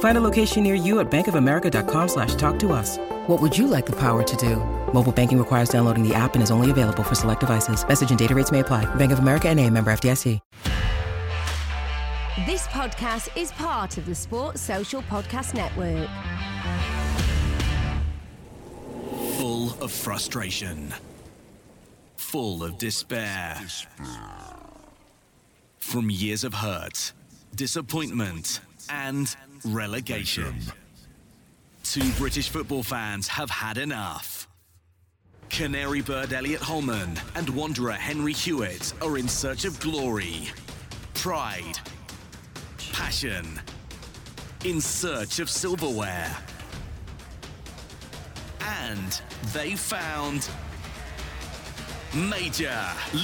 Find a location near you at bankofamerica.com slash talk to us. What would you like the power to do? Mobile banking requires downloading the app and is only available for select devices. Message and data rates may apply. Bank of America and a member FDIC. This podcast is part of the Sports Social Podcast Network. Full of frustration. Full of despair. From years of hurt, disappointment, and relegation. Two British football fans have had enough. Canary bird Elliot Holman and Wanderer Henry Hewitt are in search of glory, pride, passion, in search of silverware. And they found Major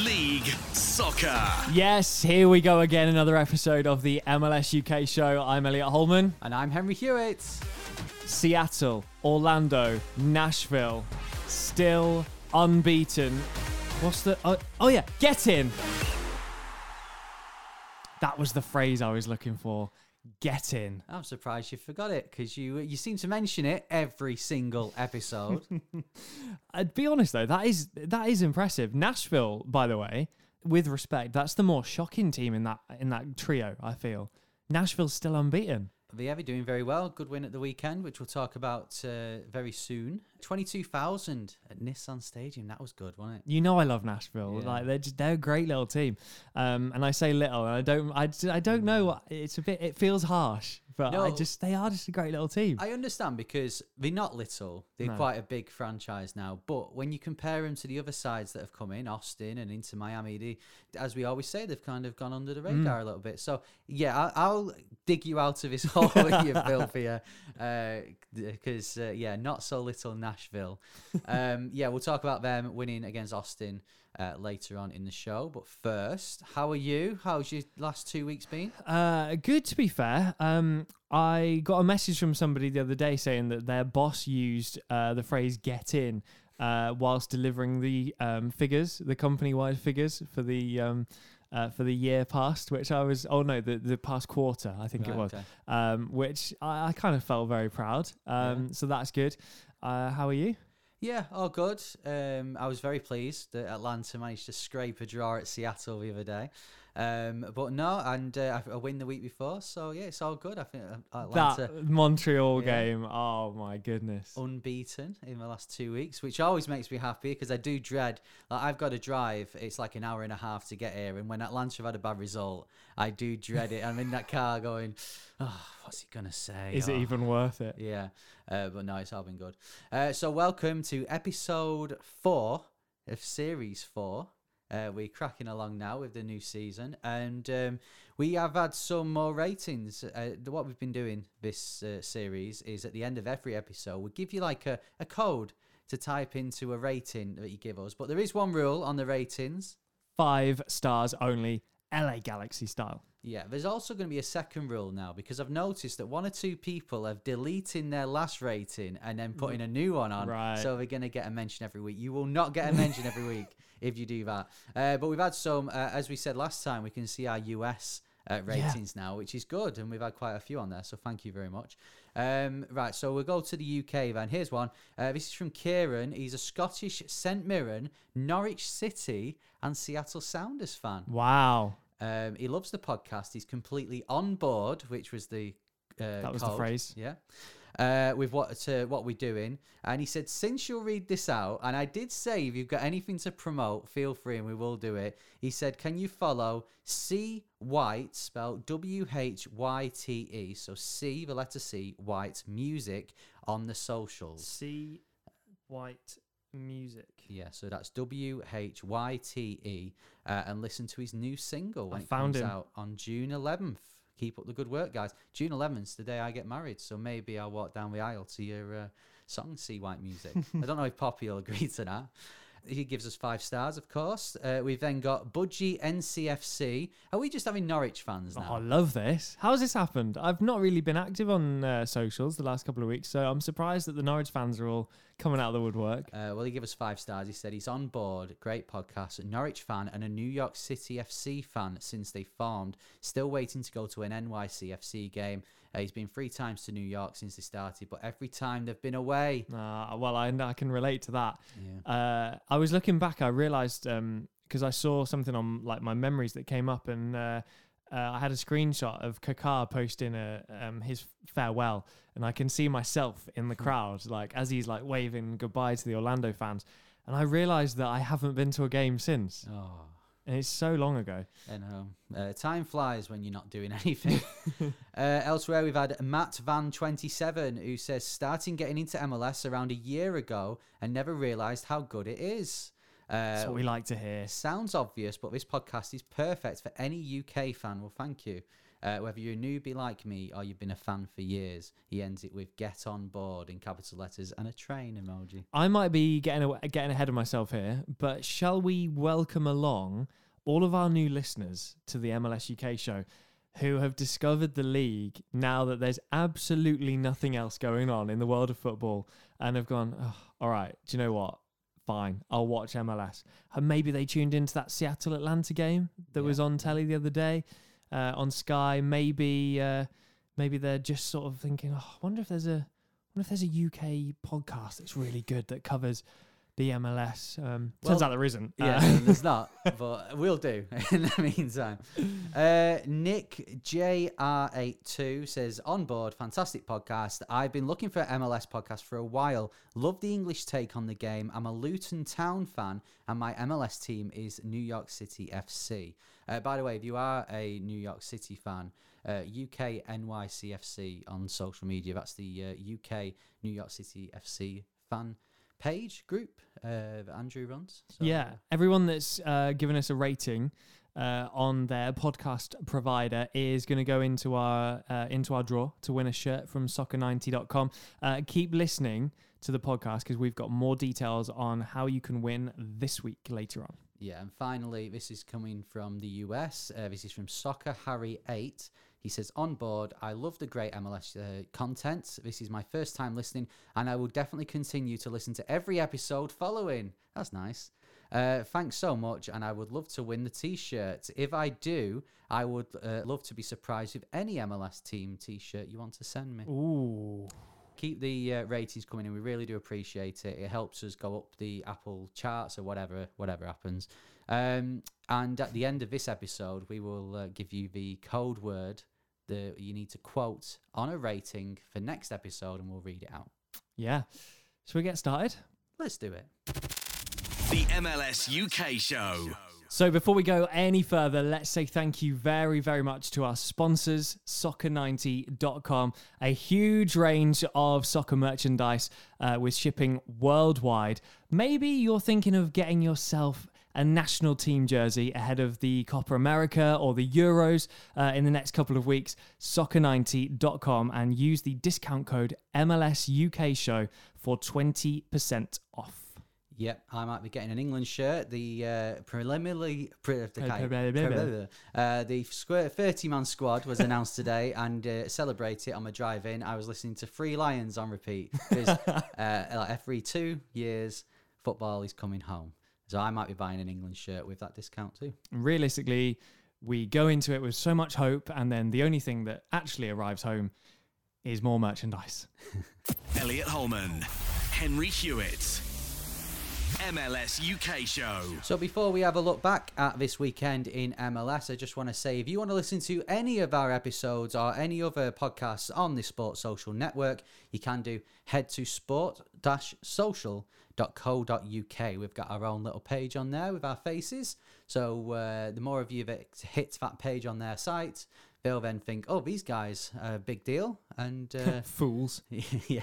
League Soccer. Yes, here we go again. Another episode of the MLS UK show. I'm Elliot Holman. And I'm Henry Hewitt. Seattle, Orlando, Nashville, still unbeaten. What's the. Oh, oh, yeah, get in. That was the phrase I was looking for. Get in. I'm surprised you forgot it because you you seem to mention it every single episode. I'd be honest though, that is that is impressive. Nashville, by the way, with respect, that's the more shocking team in that in that trio. I feel Nashville's still unbeaten. The Heavy doing very well. Good win at the weekend, which we'll talk about uh, very soon. 22,000 at Nissan Stadium. That was good, wasn't it? You know I love Nashville. Yeah. Like they're just, they're a great little team. Um, and I say little, and I don't I, I don't know. It's a bit. It feels harsh, but I just they are just a great little team. I understand because they're not little. They're No. quite a big franchise now. But when you compare them to the other sides that have come in, Austin and Inter Miami, they, as we always say, they've kind of gone under the Mm. radar a little bit. So, yeah, I, I'll dig you out of this hole with you, Phil, Because, uh, yeah, not so little Nashville. Um, yeah, we'll talk about them winning against Austin uh, later on in the show. But first, how are you? How's your last two weeks been? Uh, good to be fair. Um, I got a message from somebody the other day saying that their boss used uh, the phrase "get in" uh, whilst delivering the um, figures, the company-wide figures for the um, uh, for the year past, which I was. Oh no, the the past quarter, I think it was. okay. Um, which I, I kind of felt very proud. Um, so that's good. Uh, how are you? Yeah, all good. Um, I was very pleased that Atlanta managed to scrape a draw at Seattle the other day. Um, but no, and uh, a win the week before, so yeah, it's all good. I think uh, Atlanta that Montreal Yeah. game. Oh my goodness. unbeaten in the last two weeks, which always makes me happy because I do dread. Like I've got to drive; it's like an hour and a half to get here, and when Atlanta have had a bad result, I do dread it. I'm in that car going, "Oh, what's he gonna say? Is it Oh." even worth it? Yeah, uh, but no, it's all been good. Uh, so, welcome to episode four of series four. Uh, we're cracking along now with the new season, and um, we have had some more ratings. Uh, what we've been doing this uh, series is at the end of every episode, we give you like a, a code to type into a rating that you give us. But there is one rule on the ratings. Five stars only. LA Galaxy style. Yeah, there's also going to be a second rule now because I've noticed that one or two people have deleting their last rating and then putting a new one on. Right. So they're going to get a mention every week. You will not get a mention every week if you do that. Uh, but we've had some, uh, as we said last time, we can see our US uh, ratings now, which is good, and we've had quite a few on there. So thank you very much. Um, right, so we'll go to the UK then. Here's one. Uh, this is from Kieran. He's a Scottish St Mirren, Norwich City, and Seattle Sounders fan. Wow. Um, he loves the podcast. He's completely on board, which was the uh, That was the phrase. Yeah. Uh, with what uh, what we're doing, and he said, since you'll read this out, and I did say if you've got anything to promote, feel free, and we will do it. He said, can you follow C White, spelled W H Y T E, so C the letter C White music on the socials. C White Music. Yeah, so that's W H Y T E, uh, and listen to his new single when I it found comes him. out on June 11th. Keep up the good work, guys. June 11th's the day I get married, so maybe I'll walk down the aisle to your uh, song, C White Music. I don't know if Poppy will agree to that. He gives us five stars, of course. Uh, we've then got Budgie NCFC. Are we just having Norwich fans Oh, now? I love this. How's this happened? I've not really been active on uh, socials the last couple of weeks, so I'm surprised that the Norwich fans are all coming out of the woodwork. Uh, well, he gave us five stars. He said he's on board. Great podcast. Norwich fan and a New York City FC fan since they formed. Still waiting to go to an NYCFC game. Uh, he's been three times to New York since they started, but every time they've been away. Uh, well, I, I can relate to that. Yeah. Uh, I was looking back, I realised because I saw something on like my memories that came up, and uh, uh, I had a screenshot of Kaká posting a, um, his farewell, and I can see myself in the crowd, like as he's like waving goodbye to the Orlando fans, and I realised that I haven't been to a game since, Oh, and it's so long ago. I know. Uh, time flies when you're not doing anything. uh, elsewhere, we've had Matt Van27 who says starting getting into MLS around a year ago and never realised how good it is. Uh, That's what we like to hear. Sounds obvious, but this podcast is perfect for any UK fan. Well, thank you. Uh, whether you're a newbie like me or you've been a fan for years, he ends it with "get on board" in capital letters and a train emoji. I might be getting awa- getting ahead of myself here, but shall we welcome along all of our new listeners to the MLS UK show who have discovered the league now that there's absolutely nothing else going on in the world of football and have gone, oh, all right, do you know what? Fine, I'll watch MLS. And maybe they tuned into that Seattle Atlanta game that Yeah. was on telly the other day uh, on Sky. Maybe uh, maybe they're just sort of thinking, oh, I wonder if there's a wonder if there's a UK podcast that's really good that covers the MLS. Um, turns out there isn't. Yeah, Uh, there's not, but we'll do in the meantime. Uh, Nick JR82 says, On board, fantastic podcast. I've been looking for MLS podcast for a while. Love the English take on the game. I'm a Luton Town fan, and my MLS team is New York City FC. Uh, by the way, if you are a New York City fan, uh, UK NYCFC on social media, that's the uh, UK New York City FC fan page group uh, that Andrew runs. So, yeah, everyone that's uh, given us a rating uh, on their podcast provider is going to go into our uh, into our draw to win a shirt from soccer90.com. Uh, keep listening to the podcast because we've got more details on how you can win this week later on. Yeah, and finally, this is coming from the US. Uh, this is from Soccer Harry Eight. He says, "On board, I love the great MLS uh, content. This is my first time listening, and I will definitely continue to listen to every episode following. That's nice. Uh, thanks so much, and I would love to win the T-shirt. If I do, I would uh, love to be surprised with any MLS team T-shirt you want to send me. Ooh, keep the uh, ratings coming in. We really do appreciate it. It helps us go up the Apple charts or whatever whatever happens. Um, and at the end of this episode, we will uh, give you the code word that you need to quote on a rating for next episode, and we'll read it out. yeah. Shall we get started? Let's do it. The MLS UK show. So before we go any further, let's say thank you very, very much to our sponsors, soccer90.com, a huge range of soccer merchandise uh, with shipping worldwide. Maybe you're thinking of getting yourself a national team jersey ahead of the Copa America or the Euros uh, in the next couple of weeks, soccer90.com and use the discount code MLSUKShow for 20% off. Yep, I might be getting an England shirt. The uh, preliminary, pre, the, Preliminary. uh, the square thirty man squad was announced today, and uh, celebrate it on my drive in. I was listening to Three Lions on repeat uh, every two years, football is coming home. So I might be buying an England shirt with that discount too. realistically, We go into it with so much hope, and then the only thing that actually arrives home is more merchandise. Elliot Holman, Henry Hewitt, MLS UK show. So before we have a look back at this weekend in MLS, I just want to say if you want to listen to any of our episodes or any other podcasts on the Sports Social Network, you can do head to sport-social.co.uk. We've got our own little page on there with our faces. So uh, the more of you that hit that page on their site, they'll then think, oh, these guys are a big deal. And uh, Fools. yeah,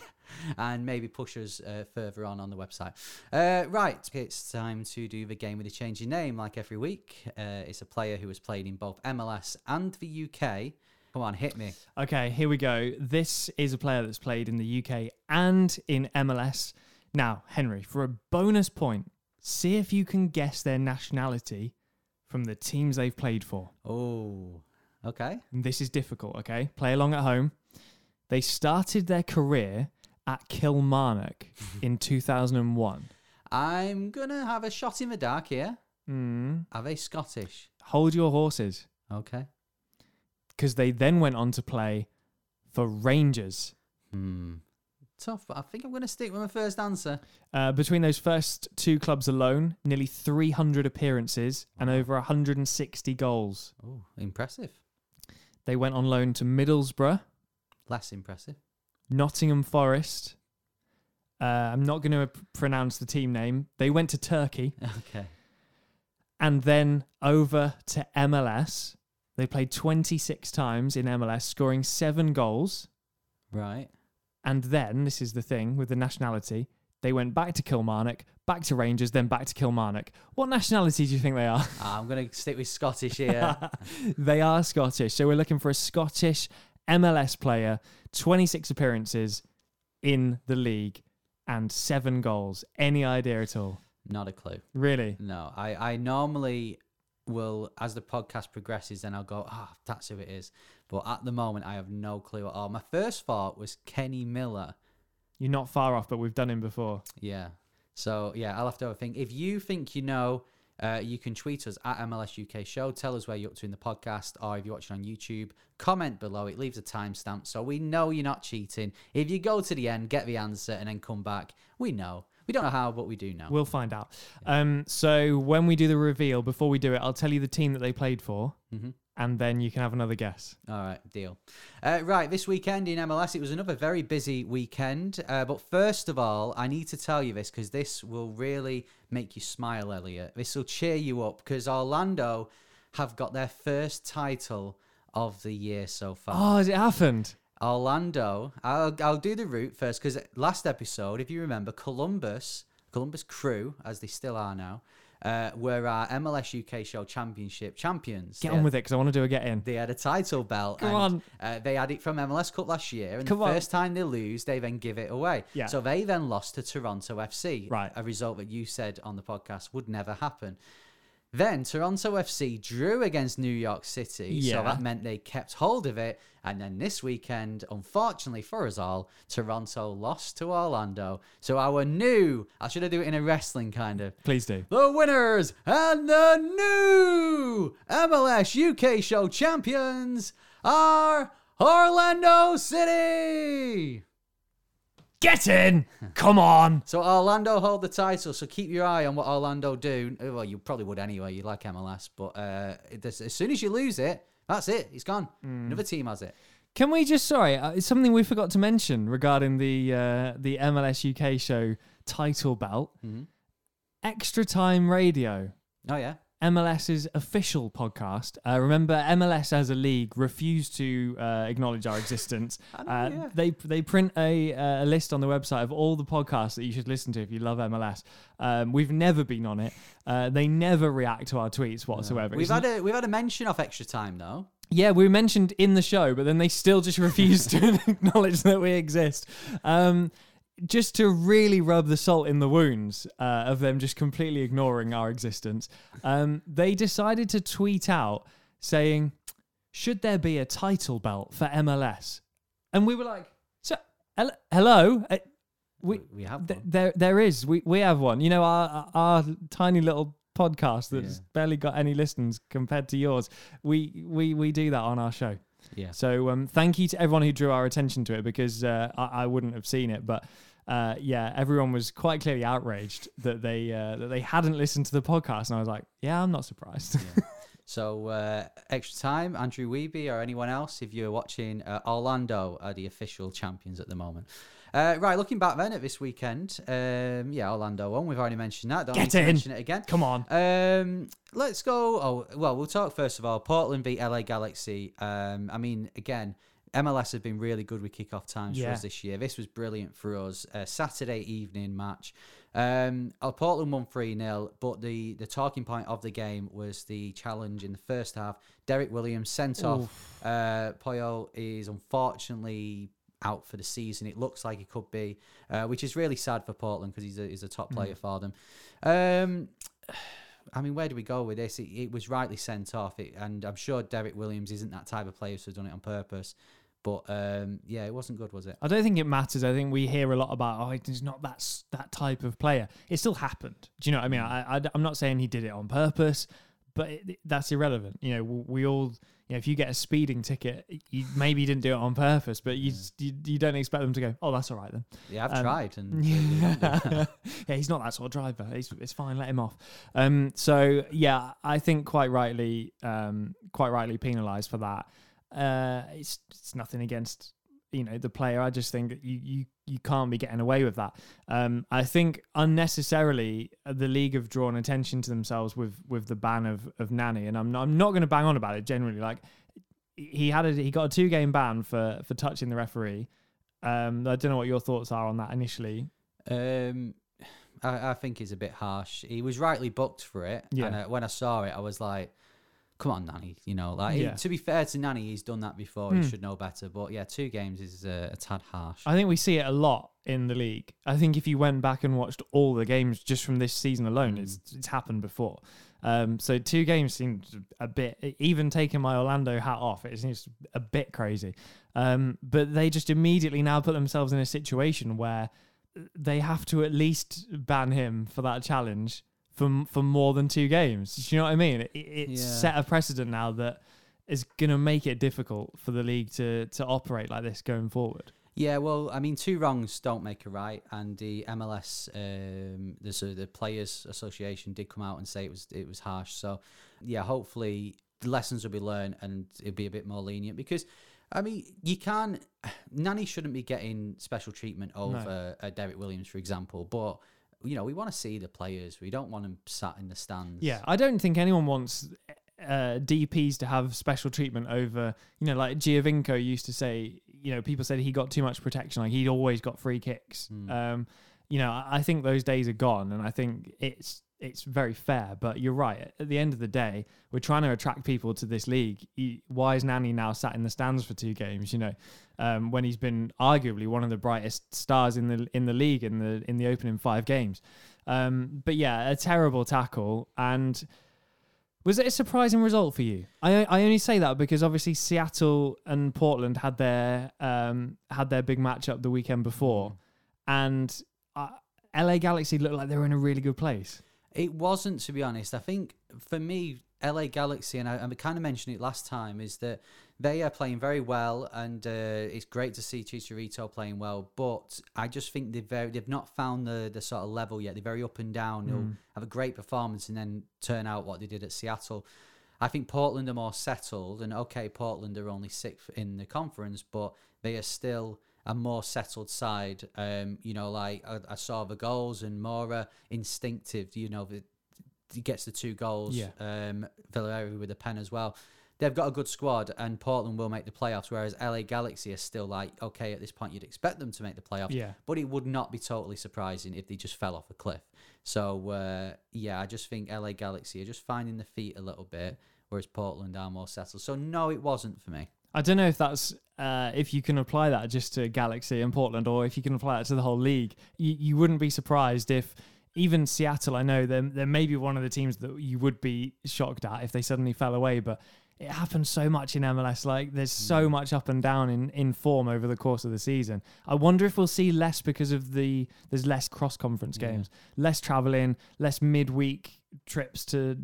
and maybe push us uh, further on on the website. Uh, right, it's time to do the game with a changing name, like every week. Uh, it's a player who has played in both MLS and the UK. Come on, hit me. Okay, here we go. This is a player that's played in the UK and in MLS. Now, Henry, for a bonus point, see if you can guess their nationality from the teams they've played for. Oh, okay. And this is difficult, okay? Play along at home. They started their career at Kilmarnock in 2001. I'm gonna have a shot in the dark here. Mm. Are they Scottish? Hold your horses, Okay. because they then went on to play for Rangers. Hmm. Tough, but I think I'm gonna stick with my first answer. Uh, between those first two clubs alone, nearly 300 appearances and over 160 goals. Oh, impressive. They went on loan to Middlesbrough, Less impressive. Nottingham Forest. Uh, I'm not going to pronounce the team name. They went to Turkey Okay. and then over to MLS. They played 26 times in MLS, scoring seven goals. Right. And then, this is the thing with the nationality, they went back to Kilmarnock, back to Rangers, then back to Kilmarnock. What nationality do you think they are? Ah, I'm gonna stick with Scottish here. they are Scottish. So we're looking for a Scottish MLS player, 26 appearances in the league and seven goals. Any idea at all? Not a clue. Really? No, I, I normally will, as the podcast progresses, then I'll go, ah, that's who it is. But at the moment, I have no clue at all. My first thought was Kenny Miller. You're not far off, but we've done him before. Yeah. So, yeah, I'll have to have a think. If you think you know, uh, you can tweet us at MLS UK Show. Tell us where you're up to in the podcast, or if you're watching on YouTube, comment below. It leaves a timestamp so we know you're not cheating. If you go to the end, get the answer, and then come back, we know. We don't know how, but we do know. We'll find out. Um, so when we do the reveal, before we do it, I'll tell you the team that they played for, Mhm. And then you can have another guess. All right, deal. Uh, right, this weekend in MLS, it was another very busy weekend. Uh, but first of all, I need to tell you this because this will really make you smile, Elliot. This will cheer you up because Orlando have got their first title of the year so far. Oh, has it happened? Orlando, I'll, I'll do the route first because last episode, if you remember, Columbus, Columbus Crew, as they still are now, uh, were our MLS UK show championship champions. Get They- on with it because I want to do a get in. they had a title belt. Come and, on. Uh, they had it from MLS Cup last year, and Come the on. first time they lose, they then give it away. Yeah. So they then lost to Toronto FC. Right. A result that you said on the podcast would never happen. Then Toronto FC drew against New York City, Yeah. so that meant they kept hold of it. And then this weekend, unfortunately for us all, Toronto lost to Orlando. So our new, I should have do it in a wrestling kind of, Please do. the winners and the new MLS UK show champions are Orlando City. Get in! Come on! So Orlando hold the title. So keep your eye on what Orlando do. Well, you probably would anyway. You like MLS, but uh, as soon as you lose it, that's it. It's gone. Another team has it. Can we just sorry, uh, it's something we forgot to mention regarding the uh, the MLS UK show title belt. Mhm. Extra Time Radio, Oh yeah. MLS's official podcast. Uh, remember, MLS as a league refused to uh, acknowledge our existence. Know, uh, yeah. They they print a, uh, a list on the website of all the podcasts that you should listen to if you love MLS. Um, we've never been on it. Uh, they never react to our tweets whatsoever. We've It's had a we've had a mention of extra time though. yeah, we were mentioned in the show, but then they still just refuse to acknowledge that we exist. Um, just to really rub the salt in the wounds uh, of them just completely ignoring our existence, um, they decided to tweet out saying, "Should there be a title belt for MLS?" And we were like, "So, hel- hello." Uh, we, We have th- there, there is. We we have one. You know, our our tiny little podcast that's Yeah. barely got any listens compared to yours. We we we do that on our show. Yeah. So um, thank you to everyone who drew our attention to it because uh, I, I wouldn't have seen it, but. Uh, yeah, everyone was quite clearly outraged that they uh, that they hadn't listened to the podcast, and I was like, "Yeah, I'm not surprised." So uh, extra time, Andrew Wiebe or anyone else, if you're watching, uh, Orlando are the official champions at the moment. Uh, right, looking back then at this weekend, um, yeah, Orlando won. We've already mentioned that. Don't Get need to in. mention it again. Come on. Um, let's go. Oh, well, we'll talk first of all. Portland beat LA Galaxy. Um, I mean, again, MLS have been really good with kickoff times for us this year. This was brilliant for us. A Saturday evening match. Um, Portland won 3 0, but the, the talking point of the game was the challenge in the first half. Derrick Williams sent off. Uh, Poyo is unfortunately out for the season. It looks like he could be, uh, which is really sad for Portland because he's a, he's a top player for them. Um, I mean, where do we go with this? It, it was rightly sent off, it, and I'm sure Derrick Williams isn't that type of player who's done it on purpose. But um, yeah, it wasn't good, was it? I don't think it matters. I think we hear a lot about, oh, he's not that that type of player. It still happened. Do you know what I mean? I, I, am not saying he did it on purpose, but it, that's irrelevant. You know, we all, you know, if you get a speeding ticket, you maybe you didn't do it on purpose, but you, s- you, you don't expect them to go, oh, that's all right then. Yeah, I've Um, tried, and yeah, he's not that sort of driver. He's, it's fine. Let him off. Um, so yeah, I think quite rightly, um, quite rightly penalised for that. Uh, it's it's nothing against you know the player. I just think you you you can't be getting away with that. Um, I think unnecessarily uh, the league have drawn attention to themselves with with the ban of of Nani, and I'm not, I'm not going to bang on about it. Generally, like he had a he got a two game ban for for touching the referee. Um, I don't know what your thoughts are on that initially. Um, I, I think it's a bit harsh. He was rightly booked for it. Yeah. And uh, when I saw it, I was like, "Come on, Nani." You know, like Yeah. to be fair to Nani, he's done that before. Hmm. He should know better. But yeah, two games is uh, a tad harsh. I think we see it a lot in the league. I think if you went back and watched all the games just from this season alone, it's it's happened before. Um, so two games seemed a bit. Even taking my Orlando hat off, it seems a bit crazy. Um, but they just immediately now put themselves in a situation where they have to at least ban him for that challenge for for more than two games. Do you know what I mean? It, it's Yeah. set a precedent now that is going to make it difficult for the league to to operate like this going forward. Yeah, well, I mean, two wrongs don't make a right, and the MLS, um, the the Players Association, did come out and say it was it was harsh. So, yeah, hopefully the lessons will be learned and it'll be a bit more lenient because, I mean, you can't. Nani shouldn't be getting special treatment over uh, Derrick Williams, for example, but. You know, we want to see the players. We don't want them sat in the stands. Yeah, I don't think anyone wants uh, DPs to have special treatment over, you know, like Giovinco used to say, you know, people said he got too much protection, like he'd always got free kicks. Um, you know, I think those days are gone, and I think it's it's very fair. But you're right. At the end of the day, we're trying to attract people to this league. He, why is Nani now sat in the stands for two games? You know, um, when he's been arguably one of the brightest stars in the in the league in the in the opening five games. Um, but yeah, a terrible tackle and. Was it a surprising result for you? I I only say that because obviously Seattle and Portland had their um had their big matchup the weekend before, and uh, LA Galaxy looked like they were in a really good place. It wasn't, to be honest. I think for me, LA Galaxy, and I, I kind of mentioned it last time, is that they are playing very well, and uh, it's great to see Chicharito playing well. But I just think they've very, they've not found the the sort of level yet. They're very up and down. They'll have a great performance and then turn out what they did at Seattle. I think Portland are more settled, and okay, Portland are only sixth in the conference, but they are still a more settled side. Um, you know, like I, I saw the goals and more uh, instinctive. You know, the, he gets the two goals. Yeah. Um, Villarreal with a pen as well. They've got a good squad, and Portland will make the playoffs. Whereas LA Galaxy are still like, okay, at this point, you'd expect them to make the playoffs. Yeah. But it would not be totally surprising if they just fell off a cliff. So uh, yeah, I just think LA Galaxy are just finding the feet a little bit, whereas Portland are more settled. So no, it wasn't for me. I don't know if that's uh, if you can apply that just to Galaxy and Portland, or if you can apply it to the whole league. You, you wouldn't be surprised if even Seattle. I know they're, they're maybe one of the teams that you would be shocked at if they suddenly fell away, but it happens so much in MLS. Like there's so Mm. much up and down in, in form over the course of the season. I wonder if we'll see less because of the there's less cross conference Yeah. games, less traveling, less midweek trips to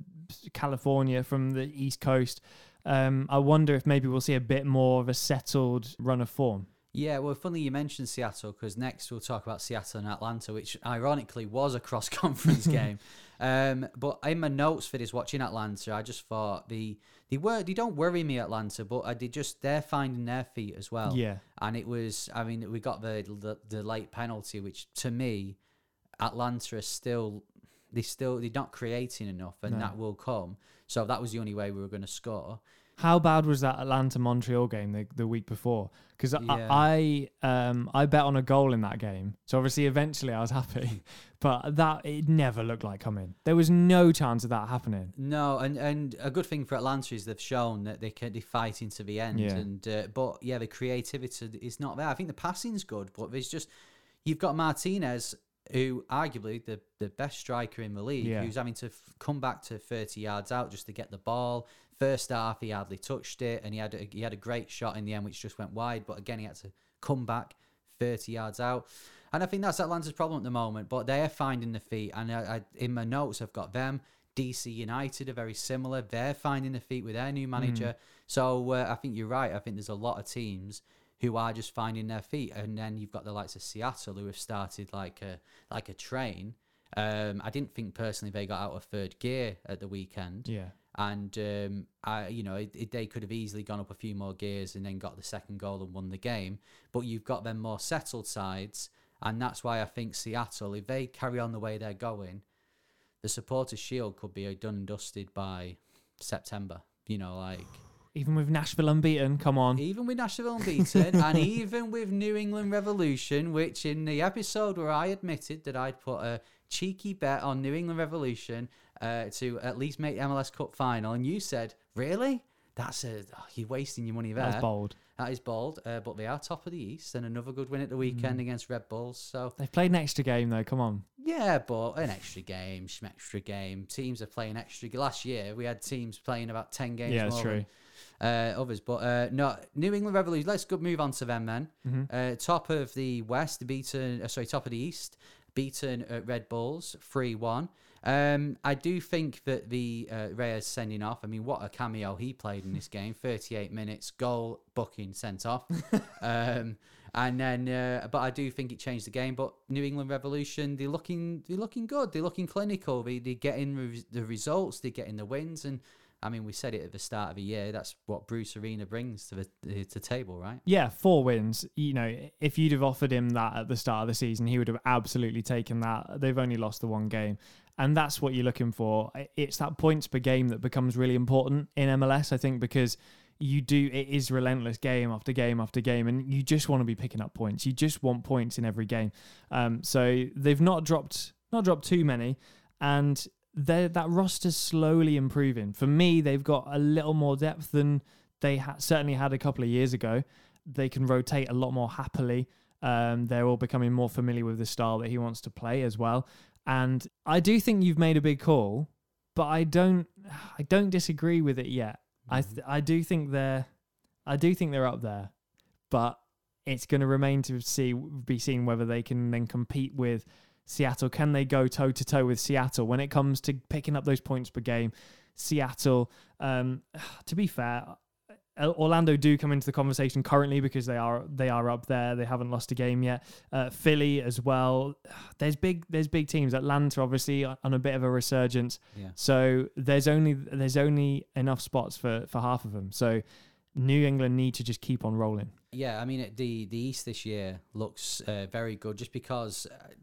California from the East Coast. Um, I wonder if maybe we'll see a bit more of a settled run of form. Yeah, well, funny you mentioned Seattle because next we'll talk about Seattle and Atlanta, which ironically was a cross conference game. Um, but in my notes for this watching Atlanta, I just thought the they were they don't worry me Atlanta, but I did just they're finding their feet as well. Yeah. and it was I mean we got the the, the late penalty, which to me, Atlanta is still they still they're not creating enough, and No. that will come. So that was the only way we were going to score. How bad was that Atlanta Montreal game the, the week before? Because Yeah. I, I um I bet on a goal in that game, so obviously eventually I was happy, but that it never looked like coming. There was no chance of that happening. No, and, and a good thing for Atlanta is they've shown that they can they fighting to the end. Yeah. And uh, but yeah, the creativity is not there. I think the passing's good, but there's just you've got Martinez, who arguably the the best striker in the league, Yeah. who's having to f- come back to 30 yards out just to get the ball. First half, he hardly touched it, and he had a, he had a great shot in the end, which just went wide. But again, he had to come back 30 yards out. And I think that's Atlanta's problem at the moment. But they are finding the feet. And I, I, in my notes, I've got them. DC United are very similar. They're finding the feet with their new manager. So uh, I think you're right. I think there's a lot of teams who are just finding their feet. And then you've got the likes of Seattle who have started like a like a train. Um, I didn't think personally they got out of third gear at the weekend Yeah. and um, I, you know, it, it- they could have easily gone up a few more gears and then got the second goal and won the game. But you've got them more settled sides, and that's why I think Seattle, if they carry on the way they're going, the supporters' shield could be done and dusted by September. You know, like Even with Nashville unbeaten, come on. even with Nashville unbeaten, and even with New England Revolution, which in the episode where I admitted that I'd put a cheeky bet on New England Revolution uh, to at least make the MLS Cup final, and you said, "Really? That's a oh, you're wasting your money there." That was bold. That is bold, uh, but they are top of the East, and another good win at the Mm. weekend against Red Bulls. So They've played an extra game though. Come on. yeah, but an extra game, some extra game. Teams are playing extra. Last year we had teams playing about ten games. Yeah, more true. Uh, others, but uh, no, New England Revolution. Let's go move on to them then. Mm-hmm. Uh, top of the West, beaten. Uh, sorry, top of the East, beaten at Red Bulls three one. Um, I do think that the uh, Reyes sending off. I mean, what a cameo he played in this game. Thirty-eight minutes, goal, booking, sent off. um, and then, uh, but I do think it changed the game. But New England Revolution, they're looking, they're looking good. They're looking clinical. They they getting re- the results. They're getting the wins. And I mean, we said it at the start of the year. That's what Bruce Arena brings to the, to table, right? Yeah, four wins. You know, if you'd have offered him that at the start of the season, he would have absolutely taken that. They've only lost the one game. And that's what you're looking for. It's that points per game that becomes really important in MLS, I think, because you do, it is relentless game after game after game, and you just want to be picking up points. You just want points in every game. Um, so they've not dropped, not dropped too many. And that roster's slowly improving. For me, they've got a little more depth than they ha- certainly had a couple of years ago. They can rotate a lot more happily. Um, they're all becoming more familiar with the style that he wants to play as well. And I do think you've made a big call, but I don't, I don't disagree with it yet. I, th- I do think they're, I do think they're up there, but it's going to remain to see be seen whether they can then compete with Seattle. Can they go toe to toe with Seattle when it comes to picking up those points per game? Seattle, um, to be fair, uh, Orlando do come into the conversation currently because they are they are up there. They haven't lost a game yet. Uh, Philly as well. There's big there's big teams. Atlanta obviously on a bit of a resurgence. Yeah. So there's only there's only enough spots for for half of them. So New England need to just keep on rolling. Yeah, I mean the the East this year looks uh, very good just because uh,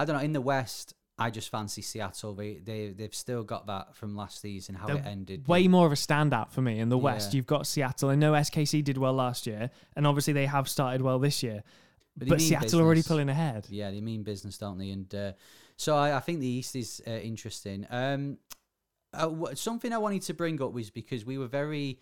I don't know in the West. I just fancy Seattle. They they they've still got that from last season how it They're ended. Way more of a standout for me in the West. Yeah. You've got Seattle. I know SKC did well last year, and obviously they have started well this year. But But, Seattle already pulling ahead. Yeah, they mean business, don't they? And uh, so I, I think the East is uh, interesting. Um, uh, wh- something I wanted to bring up was because we were very,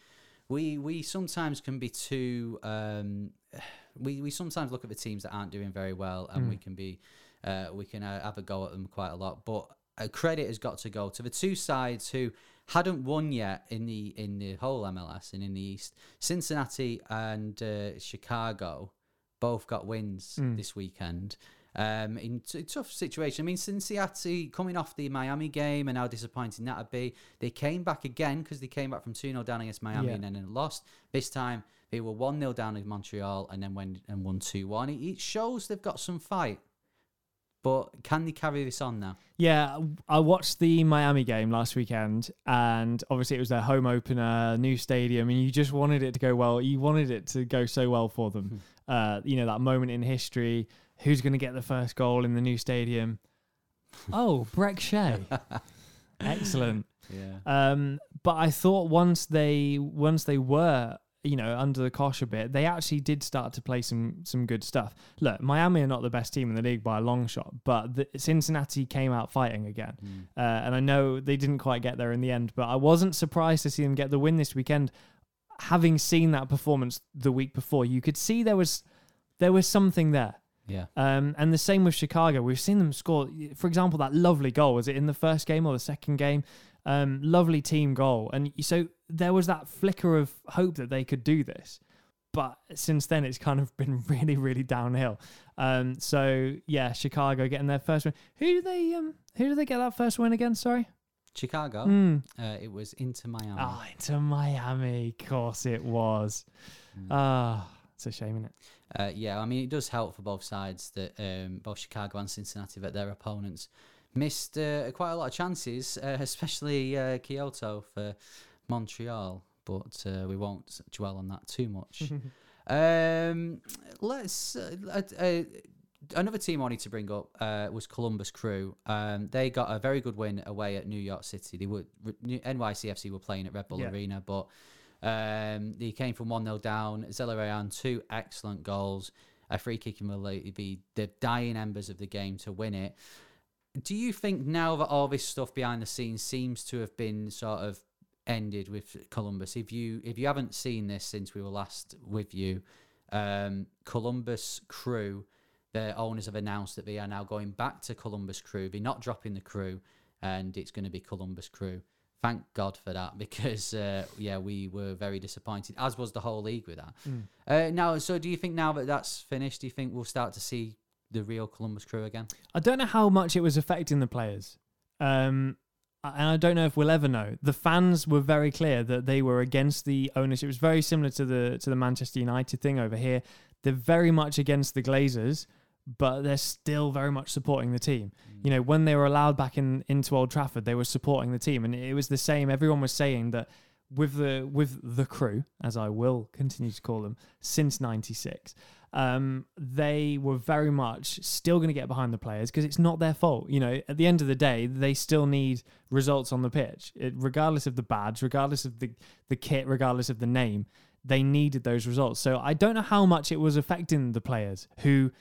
we we sometimes can be too, um, we we sometimes look at the teams that aren't doing very well, and we can be, uh, we can uh, have a go at them quite a lot. But uh, credit has got to go to the two sides who hadn't won yet in the in the whole MLS and in the East. Cincinnati and uh, Chicago both got wins Mm. this weekend. Um, in t- tough situation. I mean, Cincinnati coming off the Miami game and how disappointing that would be. They came back again because they came back from 2 0 down against Miami Yeah. and then lost. This time they were 1 0 down in Montreal and then went and won 2 1. It, it shows they've got some fight. But can they carry this on now? Yeah, I watched the Miami game last weekend, and obviously it was their home opener, new stadium, and you just wanted it to go well. You wanted it to go so well for them. uh, you know that moment in history. Who's going to get the first goal in the new stadium? Oh, Brek Shea. Excellent. Yeah. Um, but I thought once they once they were you know under the cosh a bit, they actually did start to play some some good stuff. Look, Miami are not the best team in the league by a long shot, but the, Cincinnati came out fighting again, uh, and I know they didn't quite get there in the end, but I wasn't surprised to see them get the win this weekend. Having seen that performance the week before, you could see there was there was something there. Yeah. Um, and the same with Chicago. We've seen them score, for example, that lovely goal. Was it in the first game or the second game? Um, lovely team goal. And so there was that flicker of hope that they could do this. But since then, it's kind of been really, really downhill. Um, so yeah, Chicago getting their first win. Who do they? Um, who do they get that first win against? Sorry. Chicago. Hmm. Uh, it was Inter Miami. Ah, Inter Miami. Of course it was. Ah, it's a shame, isn't it? Uh, yeah, I mean, it does help for both sides that um, both Chicago and Cincinnati, that their opponents missed uh, quite a lot of chances, uh, especially uh, Quioto for Montreal. But uh, we won't dwell on that too much. um, let's. Uh, uh, uh, another team I need to bring up uh, was Columbus Crew. Um, they got a very good win away at New York City. They were NYCFC were playing at Red Bull Yeah. Arena, but um, they came from 1 0 down. Zelarayan, two excellent goals. A free kick in will be the dying embers of the game to win it. Do you think now that all this stuff behind the scenes seems to have been sort of ended with Columbus? If you if you haven't seen this since we were last with you, um, Columbus Crew, the owners have announced that they are now going back to Columbus Crew. They're not dropping the crew, and it's going to be Columbus Crew. Thank God for that because uh, yeah, we were very disappointed, as was the whole league with that. Uh, now, so do you think now that that's finished, do you think we'll start to see the real Columbus Crew again? I don't know how much it was affecting the players. Um, and I don't know if we'll ever know. The fans were very clear that they were against the ownership. It was very similar to the to the Manchester United thing over here. They're very much against the Glazers, but they're still very much supporting the team. You know, when they were allowed back in into Old Trafford, they were supporting the team, and it was the same. Everyone was saying that with the with the crew, as I will continue to call them, since '96, um, they were very much still going to get behind the players because it's not their fault. You know, at the end of the day, they still need results on the pitch, it, regardless of the badge, regardless of the the kit, regardless of the name. They needed those results. So I don't know how much it was affecting the players who,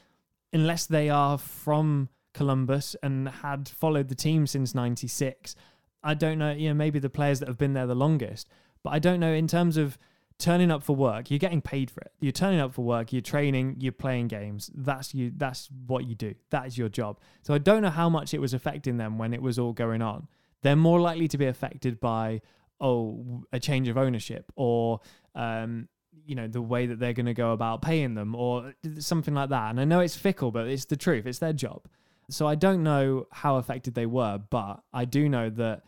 unless they are from Columbus and had followed the team since '96. I don't know. You know, maybe the players that have been there the longest, but I don't know in terms of turning up for work. You're getting paid for it. You're turning up for work. You're training. You're playing games. That's you. That's what you do. That is your job. So I don't know how much it was affecting them when it was all going on. They're more likely to be affected by oh a change of ownership or um, you know the way that they're going to go about paying them or something like that. And I know it's fickle, but it's the truth. It's their job. So I don't know how affected they were, but I do know that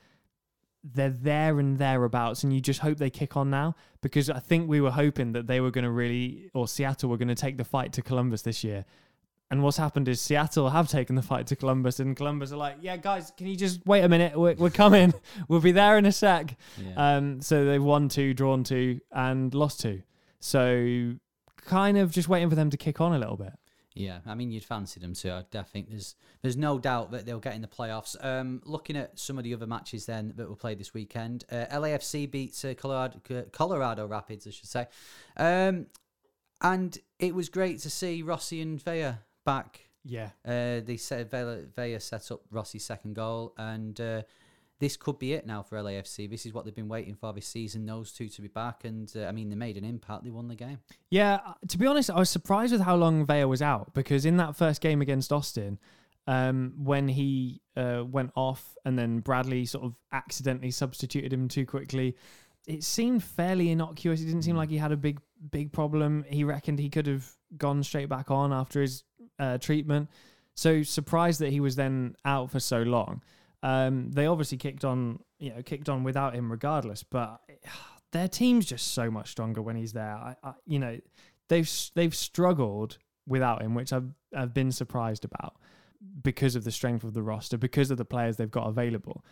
they're there and thereabouts, and you just hope they kick on now because I think we were hoping that they were going to really, or Seattle were going to take the fight to Columbus this year. And what's happened is Seattle have taken the fight to Columbus, and Columbus are like, "Yeah, guys, can you just wait a minute? We're, we're coming. we'll be there in a sec." Yeah. Um, so they've won two, drawn two, and lost two. So kind of just waiting for them to kick on a little bit. Yeah, I mean, you'd fancy them too. I think there's there's no doubt that they'll get in the playoffs. Um, looking at some of the other matches then that were played this weekend, uh, LAFC beats uh, Colorado Colorado Rapids, I should say, um, and it was great to see Rossi and Vela back. Yeah. Uh, they said Vela, Vela set up Rossi's second goal, and uh, this could be it now for LAFC. This is what they've been waiting for this season. Those two to be back, and uh, I mean, they made an impact. They won the game. Yeah, uh, to be honest, I was surprised with how long Vela was out because in that first game against Austin, um, when he uh, went off and then Bradley sort of accidentally substituted him too quickly. It seemed fairly innocuous. It didn't seem like he had a big, big problem. He reckoned he could have gone straight back on after his uh, treatment. So surprised that he was then out for so long. Um, they obviously kicked on, you know, kicked on without him regardless. But their team's just so much stronger when he's there. I, I, you know, they've they've struggled without him, which I've I've been surprised about because of the strength of the roster, because of the players they've got available.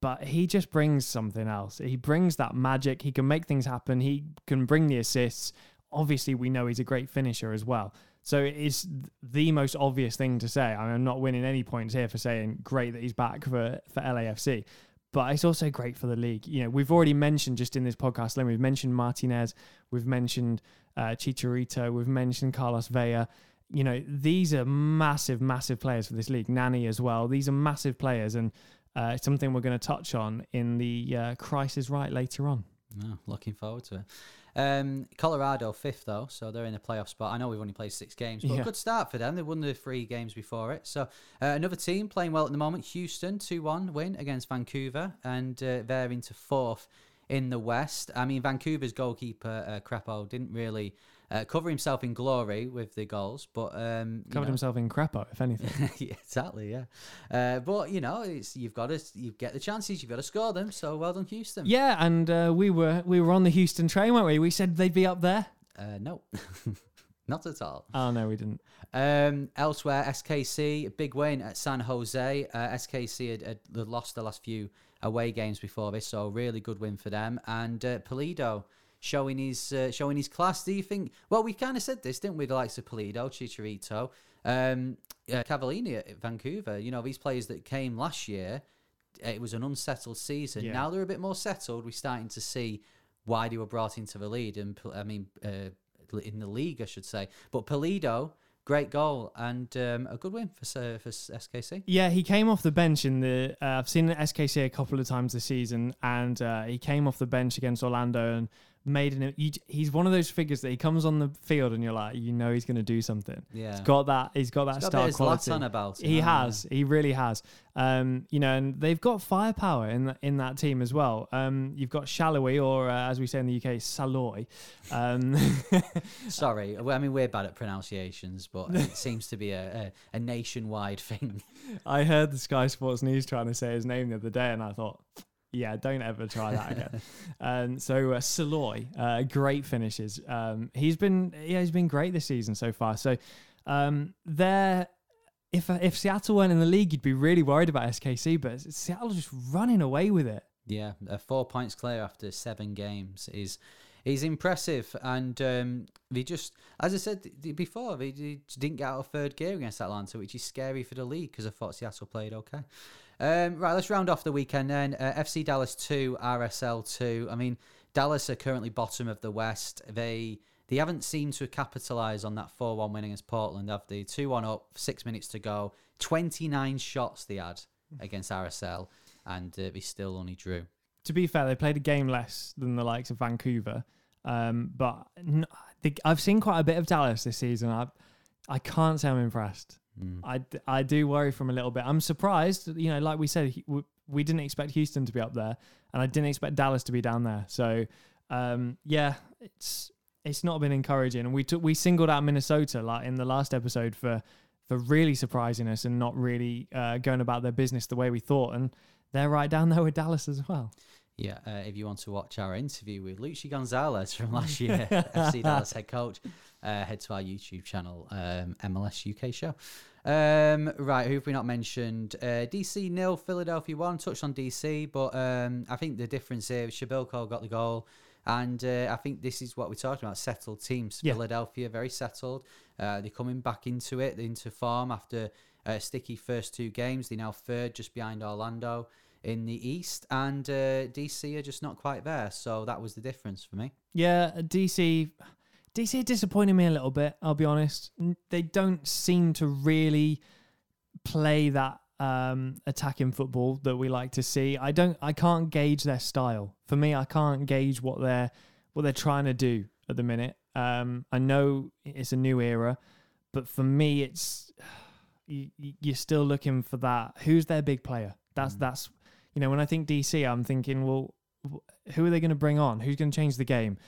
But he just brings something else. He brings that magic. He can make things happen. He can bring the assists. Obviously, we know he's a great finisher as well. So it's the most obvious thing to say. I mean, I'm not winning any points here for saying great that he's back for, for LAFC, but it's also great for the league. You know, we've already mentioned just in this podcast, then we've mentioned Martinez, we've mentioned uh, Chicharito, we've mentioned Carlos Vela. You know, these are massive, massive players for this league. Nani as well. These are massive players, and uh, it's something we're going to touch on in the uh, Crisis Right later on. Oh, looking forward to it. Um, Colorado fifth though, so they're in a playoff spot. I know we've only played six games, but Yeah. a good start for them. They won the three games before it. So uh, another team playing well at the moment. Houston two one win against Vancouver, and uh, they're into fourth in the West. I mean, Vancouver's goalkeeper uh, Crépeau didn't really uh, cover himself in glory with the goals, but um, Covered know- himself in crepo, if anything. yeah, exactly, yeah. Uh, but you know, it's you've got to you get the chances, you've got to score them. So well done, Houston. yeah, and uh, we were we were on the Houston train, weren't we? We said they'd be up there. Uh, no, not at all. Oh no, we didn't. Um, elsewhere, SKC, a big win at San Jose. Uh, SKC had, had lost the last few away games before this, so really good win for them. And uh, Pulido showing his uh, showing his class. Do you think? Well, we kind of said this, didn't we? The likes of Pulido, Chicharito, um, uh, Cavallini at Vancouver. You know, these players that came last year. It was an unsettled season. Yeah. Now they're a bit more settled. We're starting to see why they were brought into the lead, and I mean, uh, in the league, I should say. But Pulido, great goal and um, a good win for S- for SKC. Yeah, he came off the bench in the. Uh, I've seen SKC a couple of times this season, and uh, he came off the bench against Orlando and made an. You, he's one of those figures that he comes on the field and you're like, you know, he's going to do something. Yeah. he's got that. He's got that He's got a star quality. About him, He hasn't. He really has. Um, you know, and they've got firepower in the, in that team as well. Um, you've got Shallowy, or uh, as we say in the UK, Salloi. Um, Sorry, I mean we're bad at pronunciations, but it seems to be a, a, a nationwide thing. I heard the Sky Sports News trying to say his name the other day, and I thought, yeah, don't ever try that again. um, so uh, Salloi, uh, great finishes. Um, he's been yeah, he's been great this season so far. So um, there, if if Seattle weren't in the league, you'd be really worried about SKC, but Seattle's just running away with it. Yeah, uh, four points clear after seven games is is impressive, and um, they just, as I said before, they, they didn't get out of third gear against Atlanta, which is scary for the league because I thought Seattle played okay. Um, right, let's round off the weekend then. Uh, FC Dallas two, RSL two. I mean, Dallas are currently bottom of the West. They they haven't seemed to capitalise on that four one win against Portland, have they? Two one up, six minutes to go, twenty nine shots they had against RSL, and uh, they still only drew. To be fair, they played a game less than the likes of Vancouver, um, but I've seen quite a bit of Dallas this season. I I can't say I'm impressed. I, d- I do worry from a little bit. I'm surprised, you know, like we said, he- we, we didn't expect Houston to be up there, and I didn't expect Dallas to be down there. So, um, yeah, it's it's not been encouraging. And we took we singled out Minnesota like in the last episode for for really surprising us and not really uh, going about their business the way we thought, and they're right down there with Dallas as well. Yeah, uh, if you want to watch our interview with Luchi Gonzalez from last year, FC Dallas head coach, uh, head to our YouTube channel, um, MLS UK show. Um, right, who have we not mentioned? Uh, DC nil, Philadelphia one. Touched on DC, but um, I think the difference here, Przybyłko got the goal. And uh, I think this is what we're talking about settled teams. Yeah. Philadelphia, very settled. Uh, they're coming back into it, into form after a sticky first two games. They're now third, just behind Orlando in the East. And uh, DC are just not quite there. So that was the difference for me. Yeah, DC. DC disappointed me a little bit. I'll be honest. They don't seem to really play that um, attacking football that we like to see. I don't. I can't gauge their style. For me, I can't gauge what they're what they're trying to do at the minute. Um, I know it's a new era, but for me, it's you, you- you're still looking for that. Who's their big player? That's that's you know when I think DC, I'm thinking, well, who are they going to bring on? Who's going to change the game?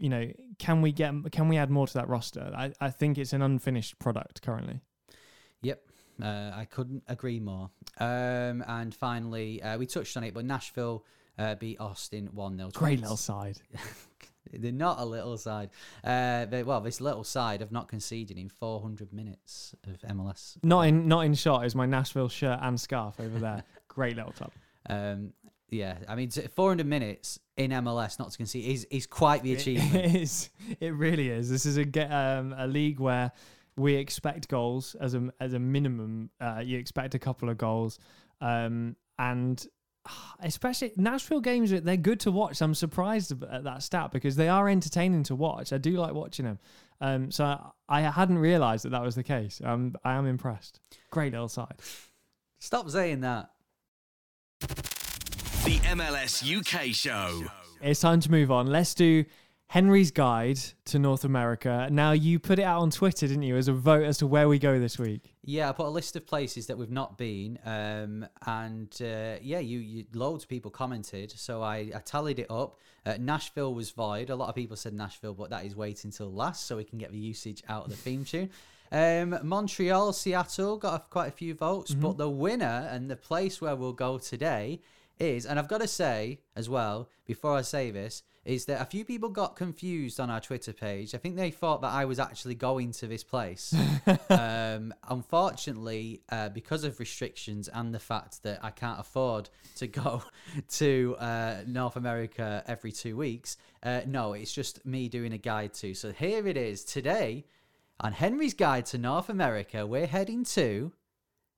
You know, can we get can we add more to that roster? I, I think it's an unfinished product currently. Yep. Uh, I couldn't agree more. Um, and finally, uh, we touched on it, but Nashville uh, beat Austin 1 0. Great little side. They're not a little side. Uh, they, well, this little side have not conceded in 400 minutes of MLS. Not in not in shot is my Nashville shirt and scarf over there. Great little club. Um, yeah, I mean, 400 minutes in MLS not to concede is, is quite the achievement. It is. It really is. This is a um, a league where we expect goals as a as a minimum. Uh, you expect a couple of goals, um, and especially Nashville games. They're good to watch. I'm surprised at that stat because they are entertaining to watch. I do like watching them. Um, so I, I hadn't realised that that was the case. Um, I am impressed. Great little side. Stop saying that. The MLS UK show. It's time to move on. Let's do Henry's Guide to North America. Now, you put it out on Twitter, didn't you, as a vote as to where we go this week? Yeah, I put a list of places that we've not been, um, and uh, yeah, you, you loads of people commented, so I, I tallied it up. Uh, Nashville was void. A lot of people said Nashville, but that is waiting till last, so we can get the usage out of the theme tune. Um, Montreal, Seattle got a, quite a few votes, but the winner and the place where we'll go today is, and I've got to say as well before I say this, is that a few people got confused on our Twitter page. I think they thought that I was actually going to this place. um, unfortunately, uh, because of restrictions and the fact that I can't afford to go to uh, North America every two weeks, uh, no, it's just me doing a guide to. So here it is today on Henry's Guide to North America. We're heading to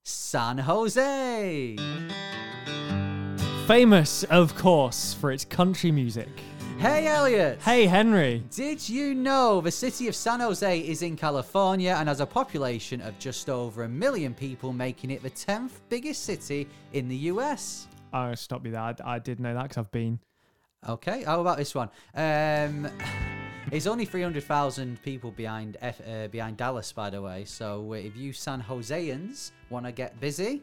San Jose. Famous, of course, for its country music. Hey, Elliot. Hey, Henry. Did you know the city of San Jose is in California and has a population of just over a million people, making it the 10th biggest city in the US? I'll stop you there. I, I did know that because I've been. Okay, how about this one? Um, it's only 300,000 people behind F, uh, behind Dallas, by the way. So uh, if you San Joseans want to get busy,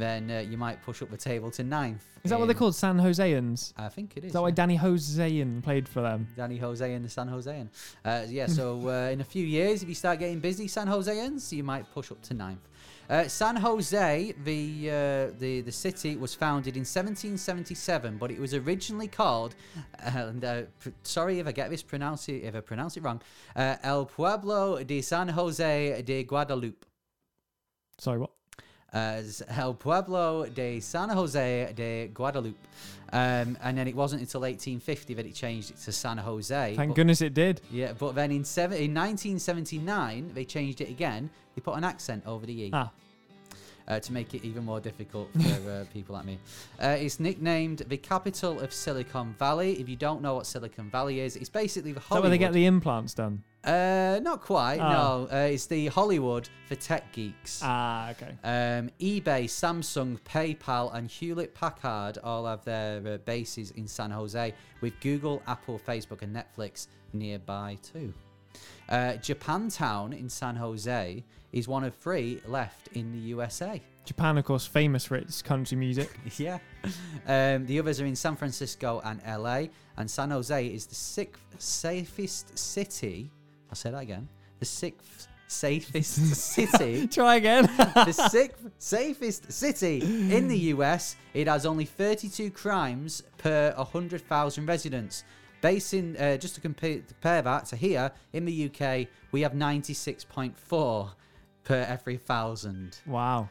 then uh, you might push up the table to ninth. Is that what they're called? San Joseans? I think it is. Is that why yeah. Danny Josean played for them? Danny Josean, the San Josean. Uh, yeah, so uh, in a few years, if you start getting busy, San Joseans, you might push up to ninth. Uh, San Jose, the, uh, the the city, was founded in 1777, but it was originally called, uh, and, uh, pr- sorry if I get this pronounce it, if I pronounce it wrong, uh, El Pueblo de San Jose de Guadalupe. Sorry, what? As El Pueblo de San Jose de Guadalupe. Um, and then it wasn't until 1850 that it changed it to San Jose. Thank but- goodness it did. Yeah, but then in, seven, in 1979, they changed it again. They put an accent over the E Ah, uh, to make it even more difficult for uh, people like me. Uh, it's nicknamed the capital of Silicon Valley. If you don't know what Silicon Valley is, it's basically the is that where they get the implants done? Uh, not quite. Oh. No, uh, it's the Hollywood for tech geeks. Ah, okay. Um, eBay, Samsung, PayPal, and Hewlett Packard all have their uh, bases in San Jose, with Google, Apple, Facebook, and Netflix nearby too. Uh, Japantown in San Jose is one of three left in the USA. Japan, of course, famous for its country music. Yeah. Um, the others are in San Francisco and LA, and San Jose is the sixth safest city. I'll say that again. The sixth safest city Try again. the sixth safest city in the US. It has only 32 crimes per 100,000 residents. Basing uh, just to compare, compare that to here in the UK, we have 96.4 per every thousand. wow.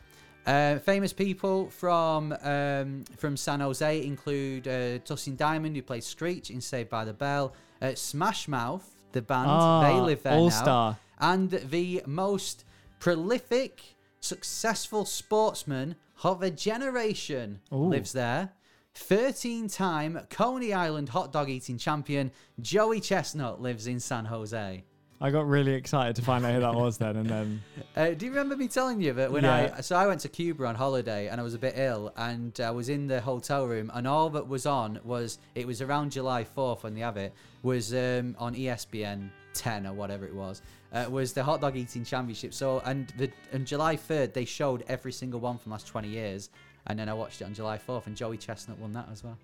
Uh, famous people from um, from San Jose include uh, Dustin Diamond, who plays Screech in Saved by the Bell, uh, Smash Mouth, the band, they Ah, live there All now Star. and the most prolific, successful sportsman of a generation Ooh. lives there. 13 time Coney Island hot dog eating champion Joey Chestnut lives in San Jose. I got really excited to find out who that was then, and then Uh, do you remember me telling you that when Yeah. I so I went to Cuba on holiday and I was a bit ill and I was in the hotel room and all that was on was it was around July 4th when they have it was um, on ESPN ten or whatever it was, uh, was the hot dog eating championship. So and the on July third they showed every single one from the last twenty years. And then I watched it on July 4th, and Joey Chestnut won that as well.